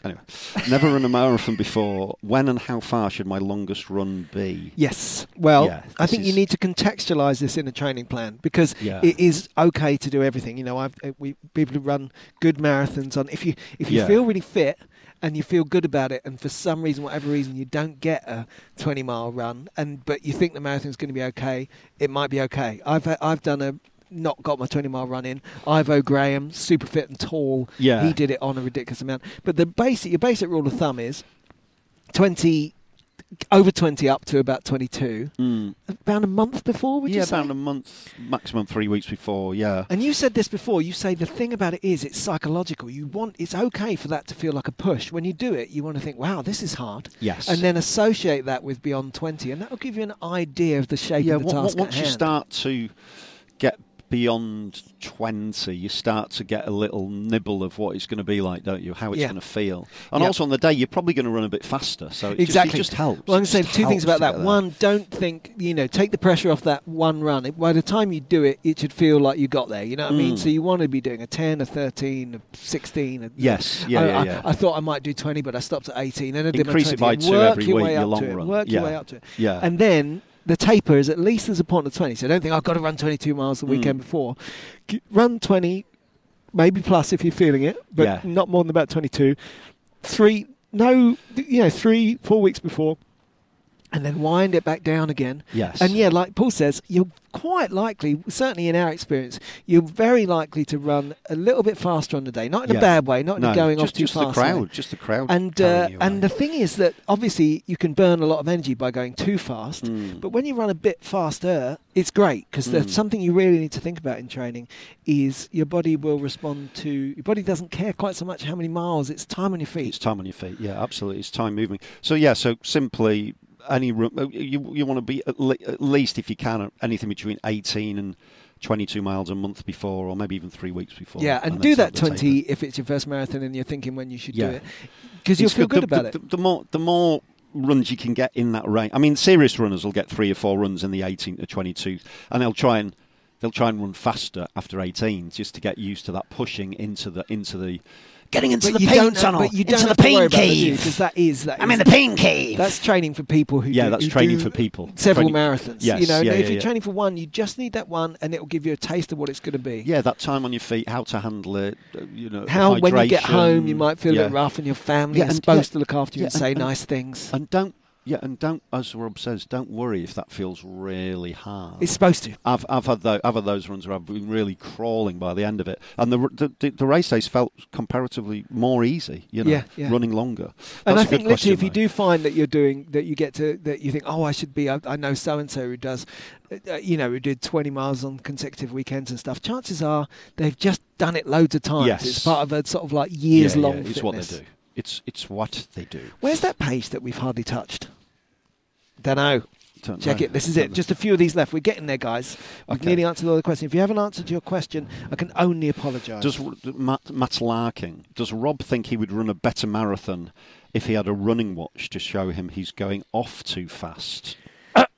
Anyway, never run a marathon before. When and how far should my longest run be? Yes. Well, Yeah, I think you need to contextualize this in a training plan because Yeah. it is okay to do everything. You know, I've uh, we people who run good marathons on. If you if you Yeah. feel really fit and you feel good about it, and for some reason, whatever reason, you don't get a 20 mile run, and but you think the marathon's going to be okay, it might be okay. I've I've done a not got my 20 mile run in. Ivo Graham, super fit and tall. Yeah. He did it on a ridiculous amount. But the basic, your basic rule of thumb is 20, over 20 up to about 22. Mm. About a month before, would yeah, you say? about a month, maximum three weeks before. Yeah. And you said this before. You say the thing about it is it's psychological. You want it's okay for that to feel like a push. When you do it, you want to think, "Wow, this is hard," Yes. and then associate that with beyond twenty, and that will give you an idea of the shape yeah, of the on- task. once at you hand. start to get beyond 20, you start to get a little nibble of what it's going to be like, don't you? How it's Yeah. going to feel. And Yeah. also on the day, you're probably going to run a bit faster. So it exactly. just, it just helps. Well, I'm It saying just two things about that. One, don't think you know, take the pressure off that one run. By the time you do it, it should feel like you got there. You know what I mean? Mm. So you want to be doing a 10, a 13, a 16. A, Yes, yeah, I, yeah, I- yeah. I, thought I might do 20, but I stopped at 18. And I did my Increase it 20. by two work every week, your long run. Work your way up to it. Yeah. And then the taper is at least as important as 20. So I don't think I've got to run 22 miles the Mm. weekend before. Run 20, maybe plus if you're feeling it, but Yeah. not more than about 22. Three, no, you know, three, four weeks before. And then wind it back down again. Yes. And yeah, like Paul says, you're quite likely, certainly in our experience, you're very likely to run a little bit faster on the day. Not in Yeah. a bad way, not in no, a going just, off too just fast. the way. crowd, just the crowd. And uh, and the thing is that obviously you can burn a lot of energy by going too fast, Mm. but when you run a bit faster, it's great because Mm. something you really need to think about in training is your body will respond to your body doesn't care quite so much how many miles. It's time on your feet. It's time on your feet. Yeah, absolutely. It's time moving. So yeah, so simply any ru- uh, you you want to be at, le- at least if you can anything between 18 and 22 miles a month before, or maybe even three weeks before. yeah, and, then do that 20 taper. if it's your first marathon and you're thinking when you should Yeah. do it because you'll feel good The- about the, it. The, the more the more runs you can get in that range. I mean, serious runners will get three or four runs in the 18 to 22, and they'll try and they'll try and run faster after 18 just to get used to that pushing into the into the getting into but the pain don't, tunnel, but you into don't the have to worry pain about cave. because that is that I'm is- in the pain cave. That's training for people who Yeah, do, that's who training do for people. Several Training- marathons. Yes, you know, yeah, if you're yeah. training for one, you just need that one, and it will give you a taste of what it's going to be. Yeah, that time on your feet, how to handle it, uh, you know. How when you get home, you might feel a bit rough, and your family Yeah, is and- supposed yeah, to look after you yeah, and say and- nice things. And don't, yeah, and don't, as Rob says, don't worry if that feels really hard. it's supposed to. I've I've had those, I've had those runs where I've been really crawling by the end of it, and the the, the, race days felt comparatively more easy. You know, Yeah, yeah. running longer. And That's I a good think literally, question, if you do find that you're doing that, you get to that you think, oh, I should be. I, I know so and so who does, uh, you know, who did 20 miles on consecutive weekends and stuff. Chances are they've just done it loads of times. Yes. It's part of a sort of like yeah, years yeah, long. it's what they do. It's it's what they do. Where's that page that we've hardly touched? Don't know. Don't Check know. it. This is it. Just a few of these left. We're getting there, guys. We've Okay. nearly answered all the questions. If you haven't answered your question, I can only apologise. Does Matt, Matt Larking, does Rob think he would run a better marathon if he had a running watch to show him he's going off too fast?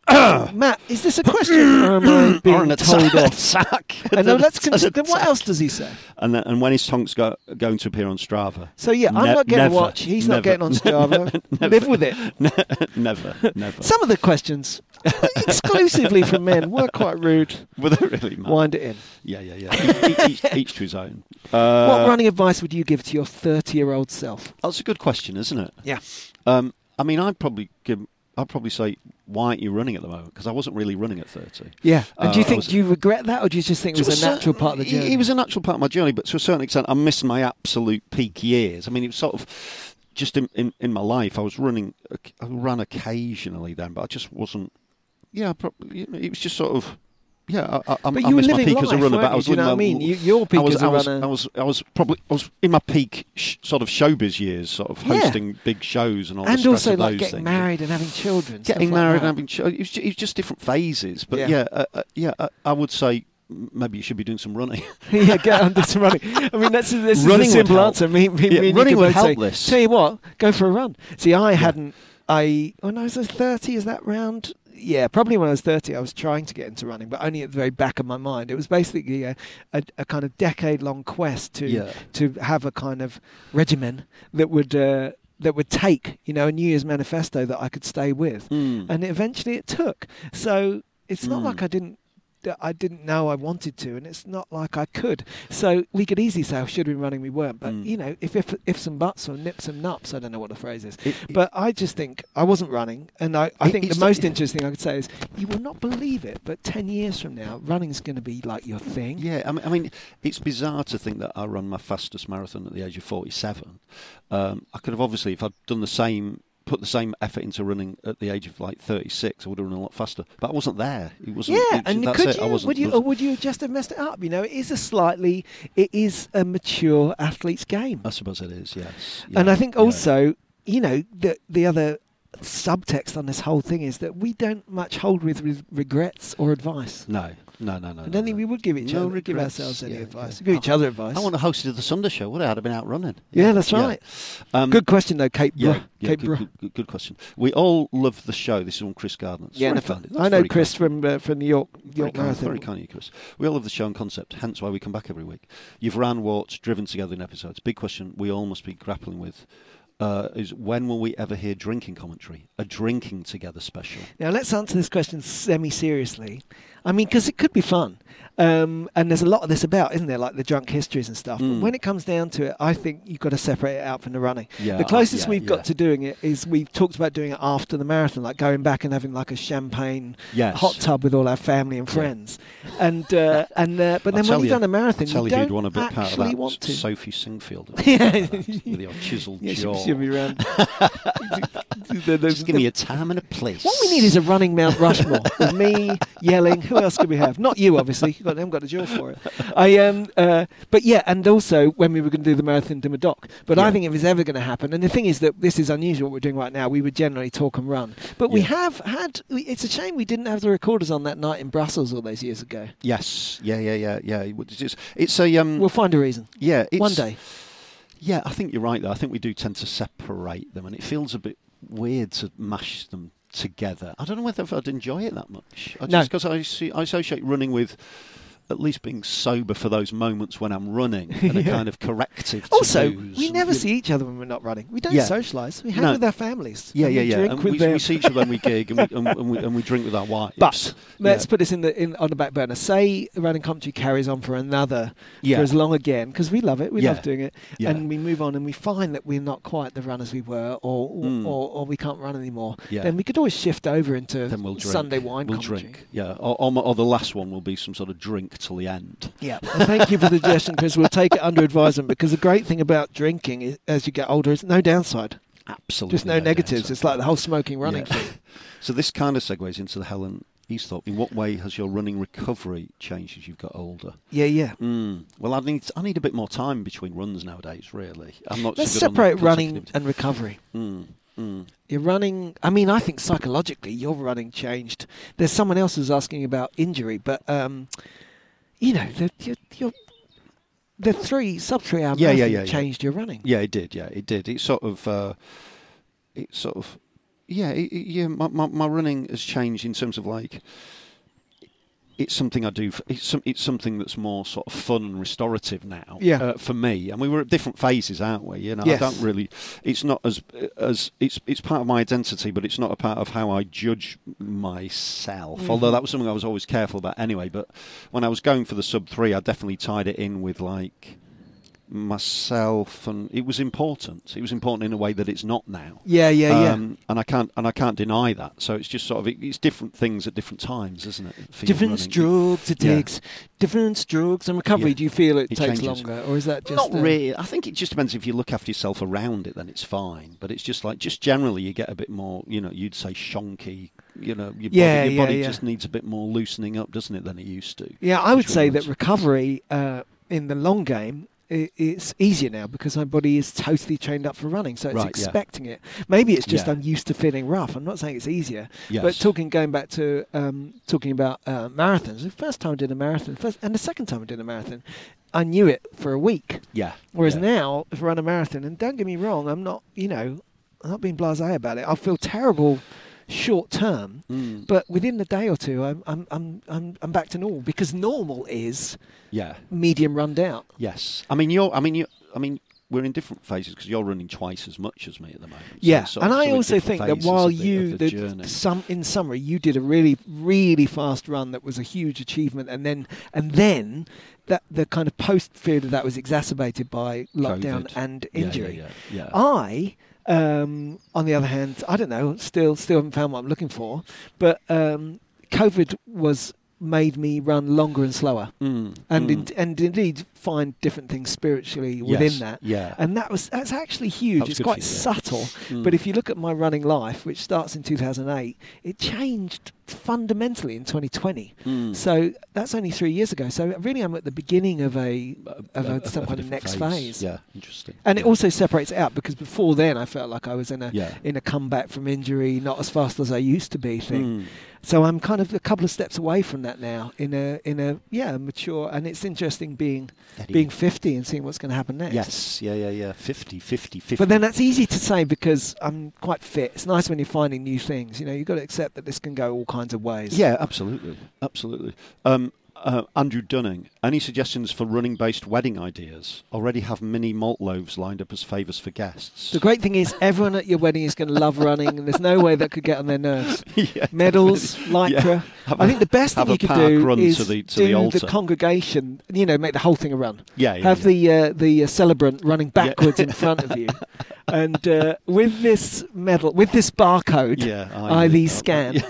Matt, is this a question or am I being told off? attack. And now let's An consider. What else does he say? And, then, and when his tongue's go, going to appear on Strava? So yeah, I'm Ne- not getting never, a watch. He's not getting on Strava. never. Live with it. never, never. Some of the questions, exclusively from men, were quite rude. Were they really, Matt? Wind it in. Yeah, yeah, yeah. each, each, each to his own. Uh, what running advice would you give to your 30-year-old self? That's a good question, isn't it? Yeah. Um, I mean, I'd probably give. I'd probably say, why aren't you running at the moment? Because I wasn't really running at thirty. Yeah. And do you Uh, think do you regret that, or do you just think it was a cer- natural part of the journey? It was a natural part of my journey, but to a certain extent, I missed my absolute peak years. I mean, it was sort of just in, in, in my life. I was running, I ran occasionally then, but I just wasn't. Yeah, probably, it was just sort of. Yeah, I, I, But I you were missed my living peak as a life, runner, but I was you? Know what I mean? You- your peak I was, as a I was, runner- I was, I was probably, I was in my peak sh- sort of showbiz years, sort of Yeah. hosting big shows and all. and also like getting things. married and having children. getting like married that. and having children. It was, ju- it was just different phases. But Yeah. yeah, uh, uh, yeah, uh, I would say maybe you should be doing some running. yeah, get under some running. I mean, that's this Running a simple answer. Me, me, Yeah, me running would help say, this. Tell you what, go for a run. See, I hadn't. I when I was thirty, is that round? Yeah, probably when I was thirty, I was trying to get into running, but only at the very back of my mind. It was basically a, a, a kind of decade-long quest to Yeah. to have a kind of regimen that would. Uh, that would take, you know, a New Year's manifesto that I could stay with, Mm. and eventually it took. So it's not Mm. like I didn't I didn't know I wanted to, and it's not like I could. So we could easily say I should have been running, we weren't. But Mm. you know, if if if some buts or nips and nups, I don't know what the phrase is. It- but I just think I wasn't running, and I, I think the most interesting I could say is you will not believe it, but ten years from now, running's going to be like your thing. Yeah, I mean, I mean, it's bizarre to think that I run my fastest marathon at the age of 47. Um, I could have obviously, if I'd done the same, put the same effort into running at the age of like 36, I would have run a lot faster. But I wasn't there. It wasn't. Yeah, it- and could it. I you, wasn't, would you, or would you just have messed it up? You know, it is a slightly, it is a mature athlete's game. I suppose it is. Yes. and I think yeah. also, you know, the the other subtext on this whole thing is that we don't much hold with re- regrets or advice. No, no, no, no. I no, don't think no. we would give each No other, give ourselves any yeah, advice. yeah. Give each other advice. I want to host the Sunday show. Would I'd have been out running? Yeah, that's right. Um, good question though, Kate. Yeah, Bruh. yeah Kate good, Bruh. good, good, question. We all love the show. This is on Chris Gardner. It's Yeah, very kind. I know very Chris kind. from uh, from the York Very York kind, Marathon. very kind of you, Chris. We all love the show and concept, hence why we come back every week. You've ran, walked, driven together in episodes. Big question we all must be grappling with uh, is when will we ever hear drinking commentary? A drinking together special. Now let's answer this question semi-seriously. I mean, because it could be fun, um, and there's a lot of this about, isn't there? Like the drunk histories and stuff. Mm. But when it comes down to it, I think you've got to separate it out from the running. Yeah, the closest yeah, we've yeah. got to doing it is we've talked about doing it after the marathon, like going back and having like a champagne Yes. hot tub with all our family and friends. And uh, and uh, but I'll then when you've you- done a marathon, you you don't want a bit part of actually that. want to. Sophie Singfield. Yeah. with your chiseled yeah, jaw. she'll, she'll be around. The- the- Just give me a time and a place. What we need is a running Mount Rushmore with me Yelling. Who else could we have? Not you, obviously. You haven't got the jaw for it. I um, uh, but yeah, and also when we were going to do the marathon to Madoc. But I think if it's ever going to happen, and the thing is that this is unusual what we're doing right now. We would generally talk and run, but we have had. It's a shame we didn't have the recorders on that night in Brussels all those years ago. Yes. Yeah. Yeah. Yeah. Yeah. It's, it's, it's a um. We'll find a reason yeah. It's, one day. Yeah, I think you're right. Though I think we do tend to separate them, and it feels a bit weird to mash them together. I don't know whether I'd enjoy it that much. I just because I, see, I associate running with at least being sober for those moments when I'm running and a Yeah. kind of corrective. Also, we never see each other when we're not running. We don't Yeah. socialise. We hang No. with our families. Yeah, yeah, yeah. And we, we see each other when we gig, and we, and, and we, and we drink with our wives. But let's Yeah. put this in the in on the back burner. Say running commentary carries on for another for as long again because we love it. We love doing it, and we move on and we find that we're not quite the runners we were, or or, Mm. or, or we can't run anymore. Then we could always shift over into then we'll drink. Sunday wine We'll commentary. drink. Yeah, or, or, or the last one will be some sort of drink till the end. Yeah. And thank you for the suggestion, Chris. We'll take it under advisement because the great thing about drinking is, as you get older is no downside, Absolutely. just no yeah, negatives. yeah, It's like the whole smoking running Yeah. thing. So this kind of segues into the Helen Easthorpe. In what way has your running recovery changed as you've got older? Yeah, yeah. Mm. Well, I need I need a bit more time between runs nowadays. Really, I'm not. Let's so good on separate running and recovery. Mm. Mm. You're running. I mean, I think psychologically, your running changed. There's someone else who's asking about injury, but um, you know, the your, your, the three sub three hour Yeah, yeah, yeah, yeah. changed your running. Yeah, it did. Yeah, it did. It sort of. Uh, it sort of. Yeah, it- yeah. My, my my running has changed in terms of like. It's something I do. f- It's some, It's something that's more sort of fun and restorative now. Yeah. Uh, for me, and we were at different phases, aren't we? You know, Yes. I don't really. It's not as as it's it's part of my identity, but it's not a part of how I judge myself. Mm-hmm. Although that was something I was always careful about anyway. But when I was going for the sub three, I definitely tied it in with like myself, and it was important. It was important in a way that it's not now. Yeah, yeah, yeah. Um, and I can't and I can't deny that. So it's just sort of it, it's different things at different times, isn't it? different running? strokes it Yeah. takes, different strokes and recovery. Yeah. Do you feel it, It takes changes. longer, or is that just Not uh, really. I think it just depends if you look after yourself around it, then it's fine. But it's just like just generally you get a bit more. You know, you'd say shonky. You know, your Yeah, body, your yeah, body yeah. just needs a bit more loosening up, doesn't it, than it used to? Yeah, I would say that recovery uh, in the long game it's easier now because my body is totally trained up for running, so it's Right, yeah. expecting it. Maybe it's just Yeah. I'm used to feeling rough. I'm not saying it's easier, Yes. but talking going back to um, talking about uh, marathons. The first time I did a marathon, first and the second time I did a marathon, I knew it for a week. Yeah. Whereas yeah. now, if I run a marathon, and don't get me wrong, I'm not, you know, I'm not being blasé about it. I'll feel terrible short term, Mm. but within a day or two, I'm, I'm, I'm, I'm, I'm back to normal because normal is yeah. medium run down. Yes. I mean, you're. I mean, you. I mean, we're in different phases because you're running twice as much as me at the moment. Yeah, and I so also think that while the, you, the the, some in summary, you did a really, really fast run that was a huge achievement, and then, and then, that the kind of post period of that was exacerbated by lockdown COVID. and Yeah, yeah, injury. Yeah. yeah. I, um, on the other hand, I don't know. Still, still haven't found what I'm looking for. But um, COVID was made me run longer and slower, Mm, and mm. in, and indeed find different things spiritually within Yes, that. Yeah. And that was that's actually huge. That It's quite for you, yeah. subtle, Mm. but if you look at my running life, which starts in 2008, it changed fundamentally in 2020. Mm. So that's only three years ago. So really, I'm at the beginning of a of a, a some kind of next phase. Yeah. Interesting. And it also separates out because before then I felt like I was in a Yeah. in a comeback from injury, not as fast as I used to be thing. Mm. So I'm kind of a couple of steps away from that now in a in a yeah mature and it's interesting being Steady. being 50 and seeing what's going to happen next. Yes. Yeah. Yeah. Yeah. 50, 50, 50. But then that's easy to say because I'm quite fit. It's nice when you're finding new things. You know, you've got to accept that this can go all kinds of ways. Yeah, absolutely, absolutely. Um, uh, Andrew Dunning, any suggestions for running-based wedding ideas? Already have mini malt loaves lined up as favours for guests. The great thing is everyone at your wedding is going to love running and there's no way that could get on their nerves. yeah, Medals, lycra. Yeah. I a- think the best thing you could do run is to the to do the altar. congregation. You know, make the whole thing a run. yeah, yeah, have yeah. the uh, the uh, celebrant running backwards in front of you, and uh, with this medal, with this barcode, yeah, ID scan.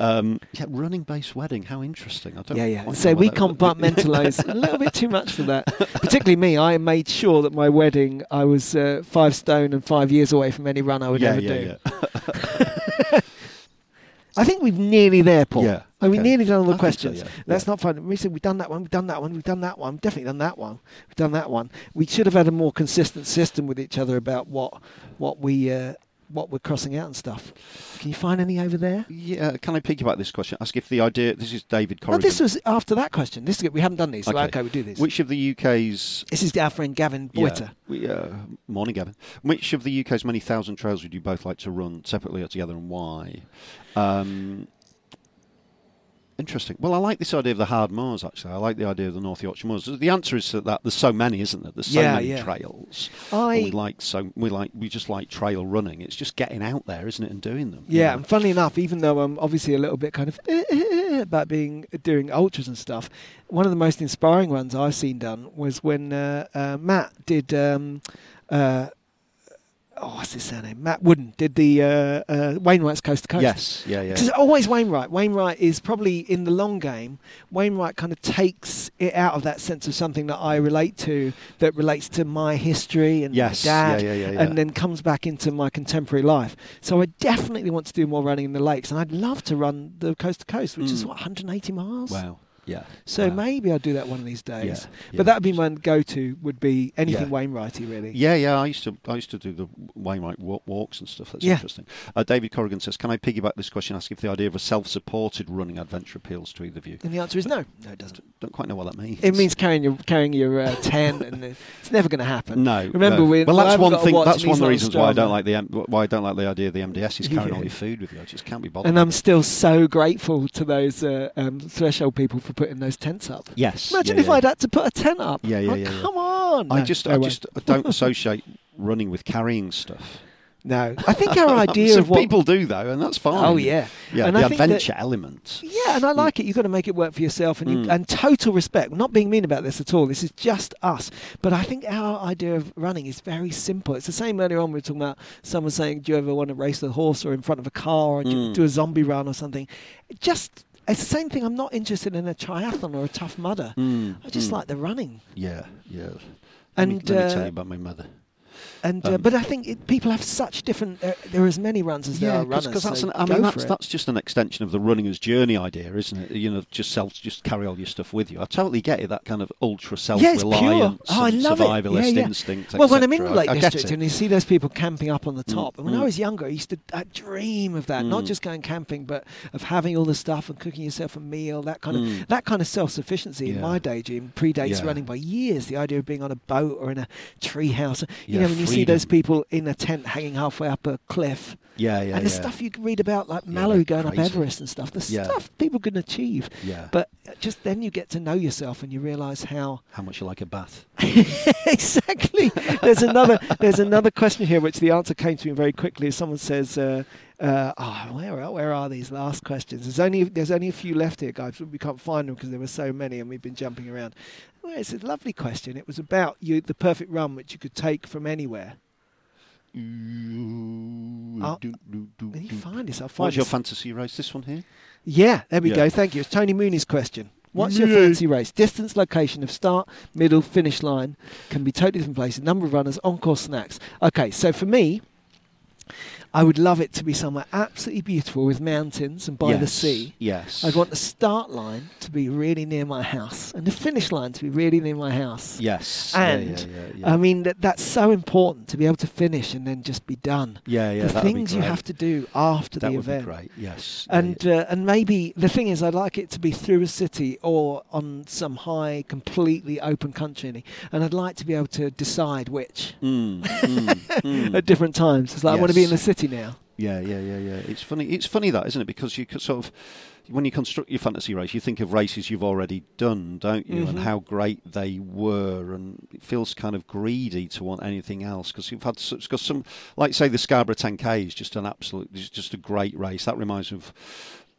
Um, yeah, running-based wedding. How interesting! I don't. Yeah, yeah. So we what that would- compartmentalise a little bit too much for that. Particularly me, I made sure that my wedding, I was uh, five stone and five years away from any run I would yeah, ever yeah, do. yeah. I think we've nearly there, Paul. Yeah, Are we okay. nearly done all the I think so, questions? yeah, That's yeah. not fun. We said we've done that one, we've done that one, we've done that one, definitely done that one, we've done that one. We should have had a more consistent system with each other about what what we uh, what we're crossing out and stuff. Can you find any over there? Yeah, can I pick you piggyback this question? Ask if the idea. This is David No, Corrigan. this was after that question. This is we haven't done these, so Okay. okay, we do this. Which of the UK's this is our friend Gavin Boiter. Yeah, we, uh, morning, Gavin. Which of the UK's many thousand trails would you both like to run separately or together, and why? Um, interesting. Well, I like this idea of the hard moors. Actually, I like the idea of the North Yorkshire moors. The answer is that, that there's so many, isn't there? There's so Yeah, many yeah. trails. I And we like so we like we just like trail running. It's just getting out there, isn't it, and doing them. you Yeah, know? and funnily enough, even though I'm obviously a little bit kind of about being doing ultras and stuff, one of the most inspiring ones I've seen done was when uh, uh, Matt did. Um, uh, oh, what's his surname? Matt Wooden did the uh, uh, Wainwright's Coast to Coast. Yes. Yeah. Yeah. Because always Wainwright. Wainwright is probably in the long game. Wainwright kind of takes it out of that sense of something that I relate to, that relates to my history and Yes, my dad, yeah, yeah, yeah, yeah. and then comes back into my contemporary life. So I definitely want to do more running in the lakes, and I'd love to run the coast to coast, which is Mm. what 180 miles. Wow. Yeah. So wow. maybe I'll do that one of these days. Yeah. But that would be my go-to. Would be anything Yeah. Wainwrighty, really. Yeah, yeah. I used to, I used to do the Wainwright walks and stuff. That's Yeah. interesting. Uh, David Corrigan says, "Can I piggyback this question? Ask if the idea of a self-supported running adventure appeals to either of you. And the answer is no. No, it doesn't. Don't quite know what that means. It means carrying your carrying your uh, tent, and it's never going to happen. no. Remember, no. we well, that's one thing. That's one of the reasons why I don't like the why I don't like the idea of the MDS is carrying all your food with you. I just can't be bothered. And I'm still so grateful to those uh, um, threshold people for putting those tents up. yes. Imagine yeah, if yeah. I'd had to put a tent up. Yeah, yeah, Oh, yeah, yeah. Come on. I just, no I way. just don't associate running with carrying stuff. no. I think our idea Some of what people do though, and that's fine. Oh yeah, yeah. and the think that- adventure element. Yeah, and I like it. You've got to make it work for yourself, and you, Mm. and total respect. We're not being mean about this at all. This is just us. But I think our idea of running is very simple. It's the same earlier on. We were talking about someone saying, "Do you ever want to race a horse or in front of a car or Mm. do a zombie run or something?" Just it's the same thing. I'm not interested in a triathlon or a tough mudder. Mm, I just mm. like the running. Yeah, yeah. Let And, me, let me uh, tell you about my mother. And uh, Um, but I think it, people have such different. Uh, there are as many runs as there are runners. because that's so an, I mean that's that's just an extension of the runner's journey idea, isn't it? You know, just self, just carry all your stuff with you. I totally get it. That kind of ultra Yeah, self-reliance, Oh, I love it. survivalist Yeah, yeah. instinct. Well, when I'm in Lake I District it. and you see those people camping up on the top, and when I mm. was younger, I used to I dream of that. Not Mm. just going camping, but of having all the stuff and cooking yourself a meal. That kind of Mm. that kind of self-sufficiency in Yeah. my daydream predates Yeah. running by years. The idea of being on a boat or in a tree house. You Yeah, know, when you see those people in a tent hanging halfway up a cliff. yeah, yeah, and the yeah. stuff you read about, like Yeah, Mallory they're going up. Everest and stuff, the Yeah. stuff people can achieve. Yeah. But just then you get to know yourself and you realise how How much you like a bath? exactly. There's another. There's another question here, which the answer came to me very quickly. Someone says, uh, uh, "Oh, where are, where are these last questions?" There's only there's only a few left here, guys. We can't find them because there were so many, and we've been jumping around. Well, it's a lovely question. It was about you, the perfect run which you could take from anywhere. Oh, When you ah. find this, I'll find What's your this. fantasy race? This one here? Yeah, there we Yeah. go. Thank you. It's Tony Mooney's question. What's your fancy race? Distance, location of start, middle, finish line can be totally different places. Number of runners, on-course snacks. Okay, so for me, I would love it to be somewhere absolutely beautiful with mountains and by the sea. Yes. I'd want the start line to be really near my house and the finish line to be really near my house. Yes. And yeah, yeah, yeah. I mean that that's so important to be able to finish and then just be done. yeah, yeah. the things you have to do after That the would event. be great. Yes. And uh, and maybe the thing is, I'd like it to be through a city or on some high, completely open country, and I'd like to be able to decide which Mm, mm, mm. at different times. It's like I want to be in the Yes. City now. Yeah, yeah, yeah, yeah. It's funny. It's funny that, isn't it? Because you could sort of, when you construct your fantasy race, you think of races you've already done, don't you? And Mhm. how great they were, and it feels kind of greedy to want anything else because you've had such. Because some, like say, the Scarborough 10K is just an absolute, it's just a great race. That reminds me of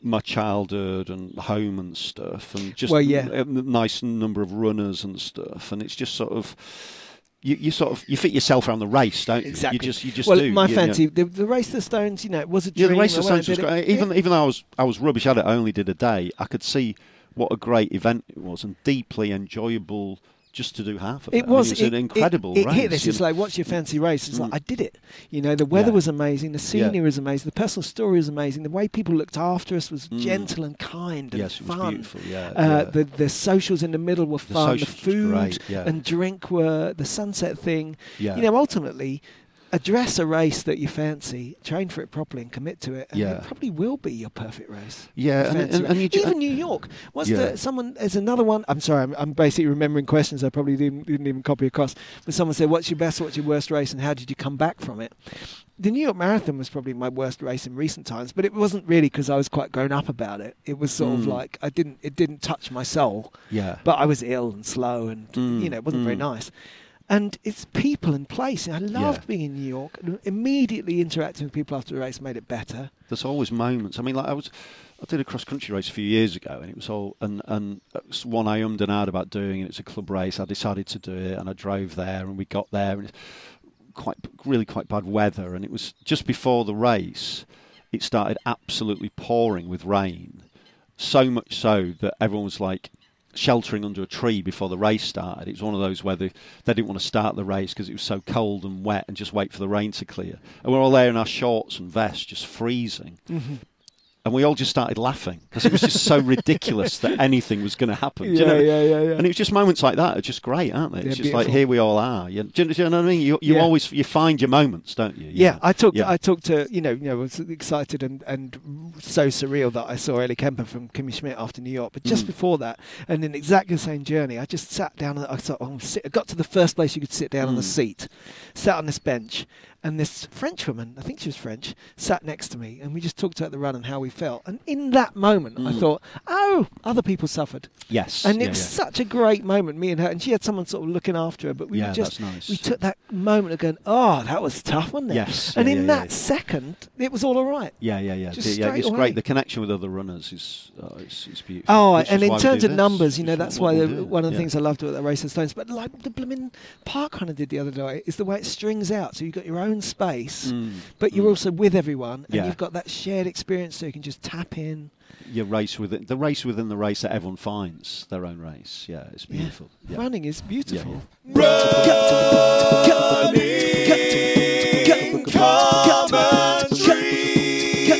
my childhood and home and stuff, and just Well, yeah. a nice number of runners and stuff, and it's just sort of. You, you sort of you fit yourself around the race, don't you? Exactly. You just you just well, do. my you know. fancy, the, the race of the stones, you know, it was a dream. Yeah, the race went Stones was it. great. Even Yeah. even though I was I was rubbish at it, I only did a day. I could see what a great event it was and deeply enjoyable just to do half of it. It I mean, was it an incredible It, it race. hit this. It's know. like, what's your fancy race? It's like Mm. I did it. You know, the weather Yeah. was amazing, the Yeah. scenery was amazing, the personal story was amazing, the way people looked after us was Mm. gentle and kind and yes, it was fun. beautiful. Yeah, Uh, yeah. the the socials in the middle were The fun. The, food yeah. and drink were the sunset thing. yeah. You know, ultimately, address a race that you fancy, train for it properly, and commit to it, and Yeah. it probably will be your perfect race. yeah, and, and, and even New York. What's Yeah. the someone? There's another one. I'm sorry. I'm, I'm basically remembering questions I probably didn't, didn't even copy across. But someone said, "What's your best? What's your worst race? And how did you come back from it?" The New York Marathon was probably my worst race in recent times, but it wasn't really because I was quite grown up about it. It was sort of Mm. like I didn't. It didn't touch my soul, yeah, but I was ill and slow, and Mm, you know, it wasn't very mm. nice. And it's people and place. And I loved Yeah. being in New York. And immediately interacting with people after the race made it better. there's always moments. I mean, like I was, I did a cross country race a few years ago, and it was all and and it's one I ummed and ahed about doing, and it's a club race. I decided to do it, and I drove there, and we got there, and it's quite really quite bad weather, and it was just before the race. It started absolutely pouring with rain, so much so that everyone was like sheltering under a tree before the race started. It was one of those where they, they didn't want to start the race because it was so cold and wet and just wait for the rain to clear. And we're all there in our shorts and vests, just freezing. Mm-hmm. And we all just started laughing because it was just so ridiculous that anything was going to happen. Do you know? yeah, yeah, yeah. And it was just moments like that are just great, aren't they? Yeah, It's just like here we all are. You, do, you, do you know what I mean? You, you Yeah. always you find your moments, don't you? You Yeah, know? I talked. Yeah. I talked to you know, you know, was excited and, and so surreal that I saw Ellie Kemper from Kimmy Schmidt after New York. But just Mm. before that, and in exactly the same journey, I just sat down. And I thought, oh, sit, I got to the first place you could sit down on the Mm. seat, sat on this bench, and this French woman, I think she was French, sat next to me, and we just talked about the run and how we felt. And in that moment, I Mm. thought, oh, other people suffered, Yes. and yeah, it was yeah. such a great moment. Me and her, and she had someone sort of looking after her, but we yeah, just nice. we took that moment of going, oh, that was tough, wasn't it? Yes, And in that second, it was all all right. Yeah, yeah, yeah. Just yeah, it's away. great. The connection with other runners is uh, it's, it's beautiful. Oh, Which and in terms of this, numbers, you know, that's why we'll one of the things I loved about the Race of Stones, but like the Blooming Park kind of did the other day, is the way it strings out. So you've got your own own space, mm. but you're mm. also with everyone, and yeah. you've got that shared experience, so you can just tap in. Your race within the race within the race that everyone finds their own race. Yeah, it's beautiful. Yeah. Yeah. Running is beautiful.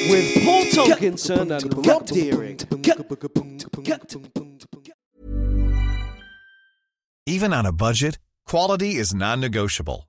With Paul Tonkinson and Rob Deering. Even on a budget, quality is non-negotiable.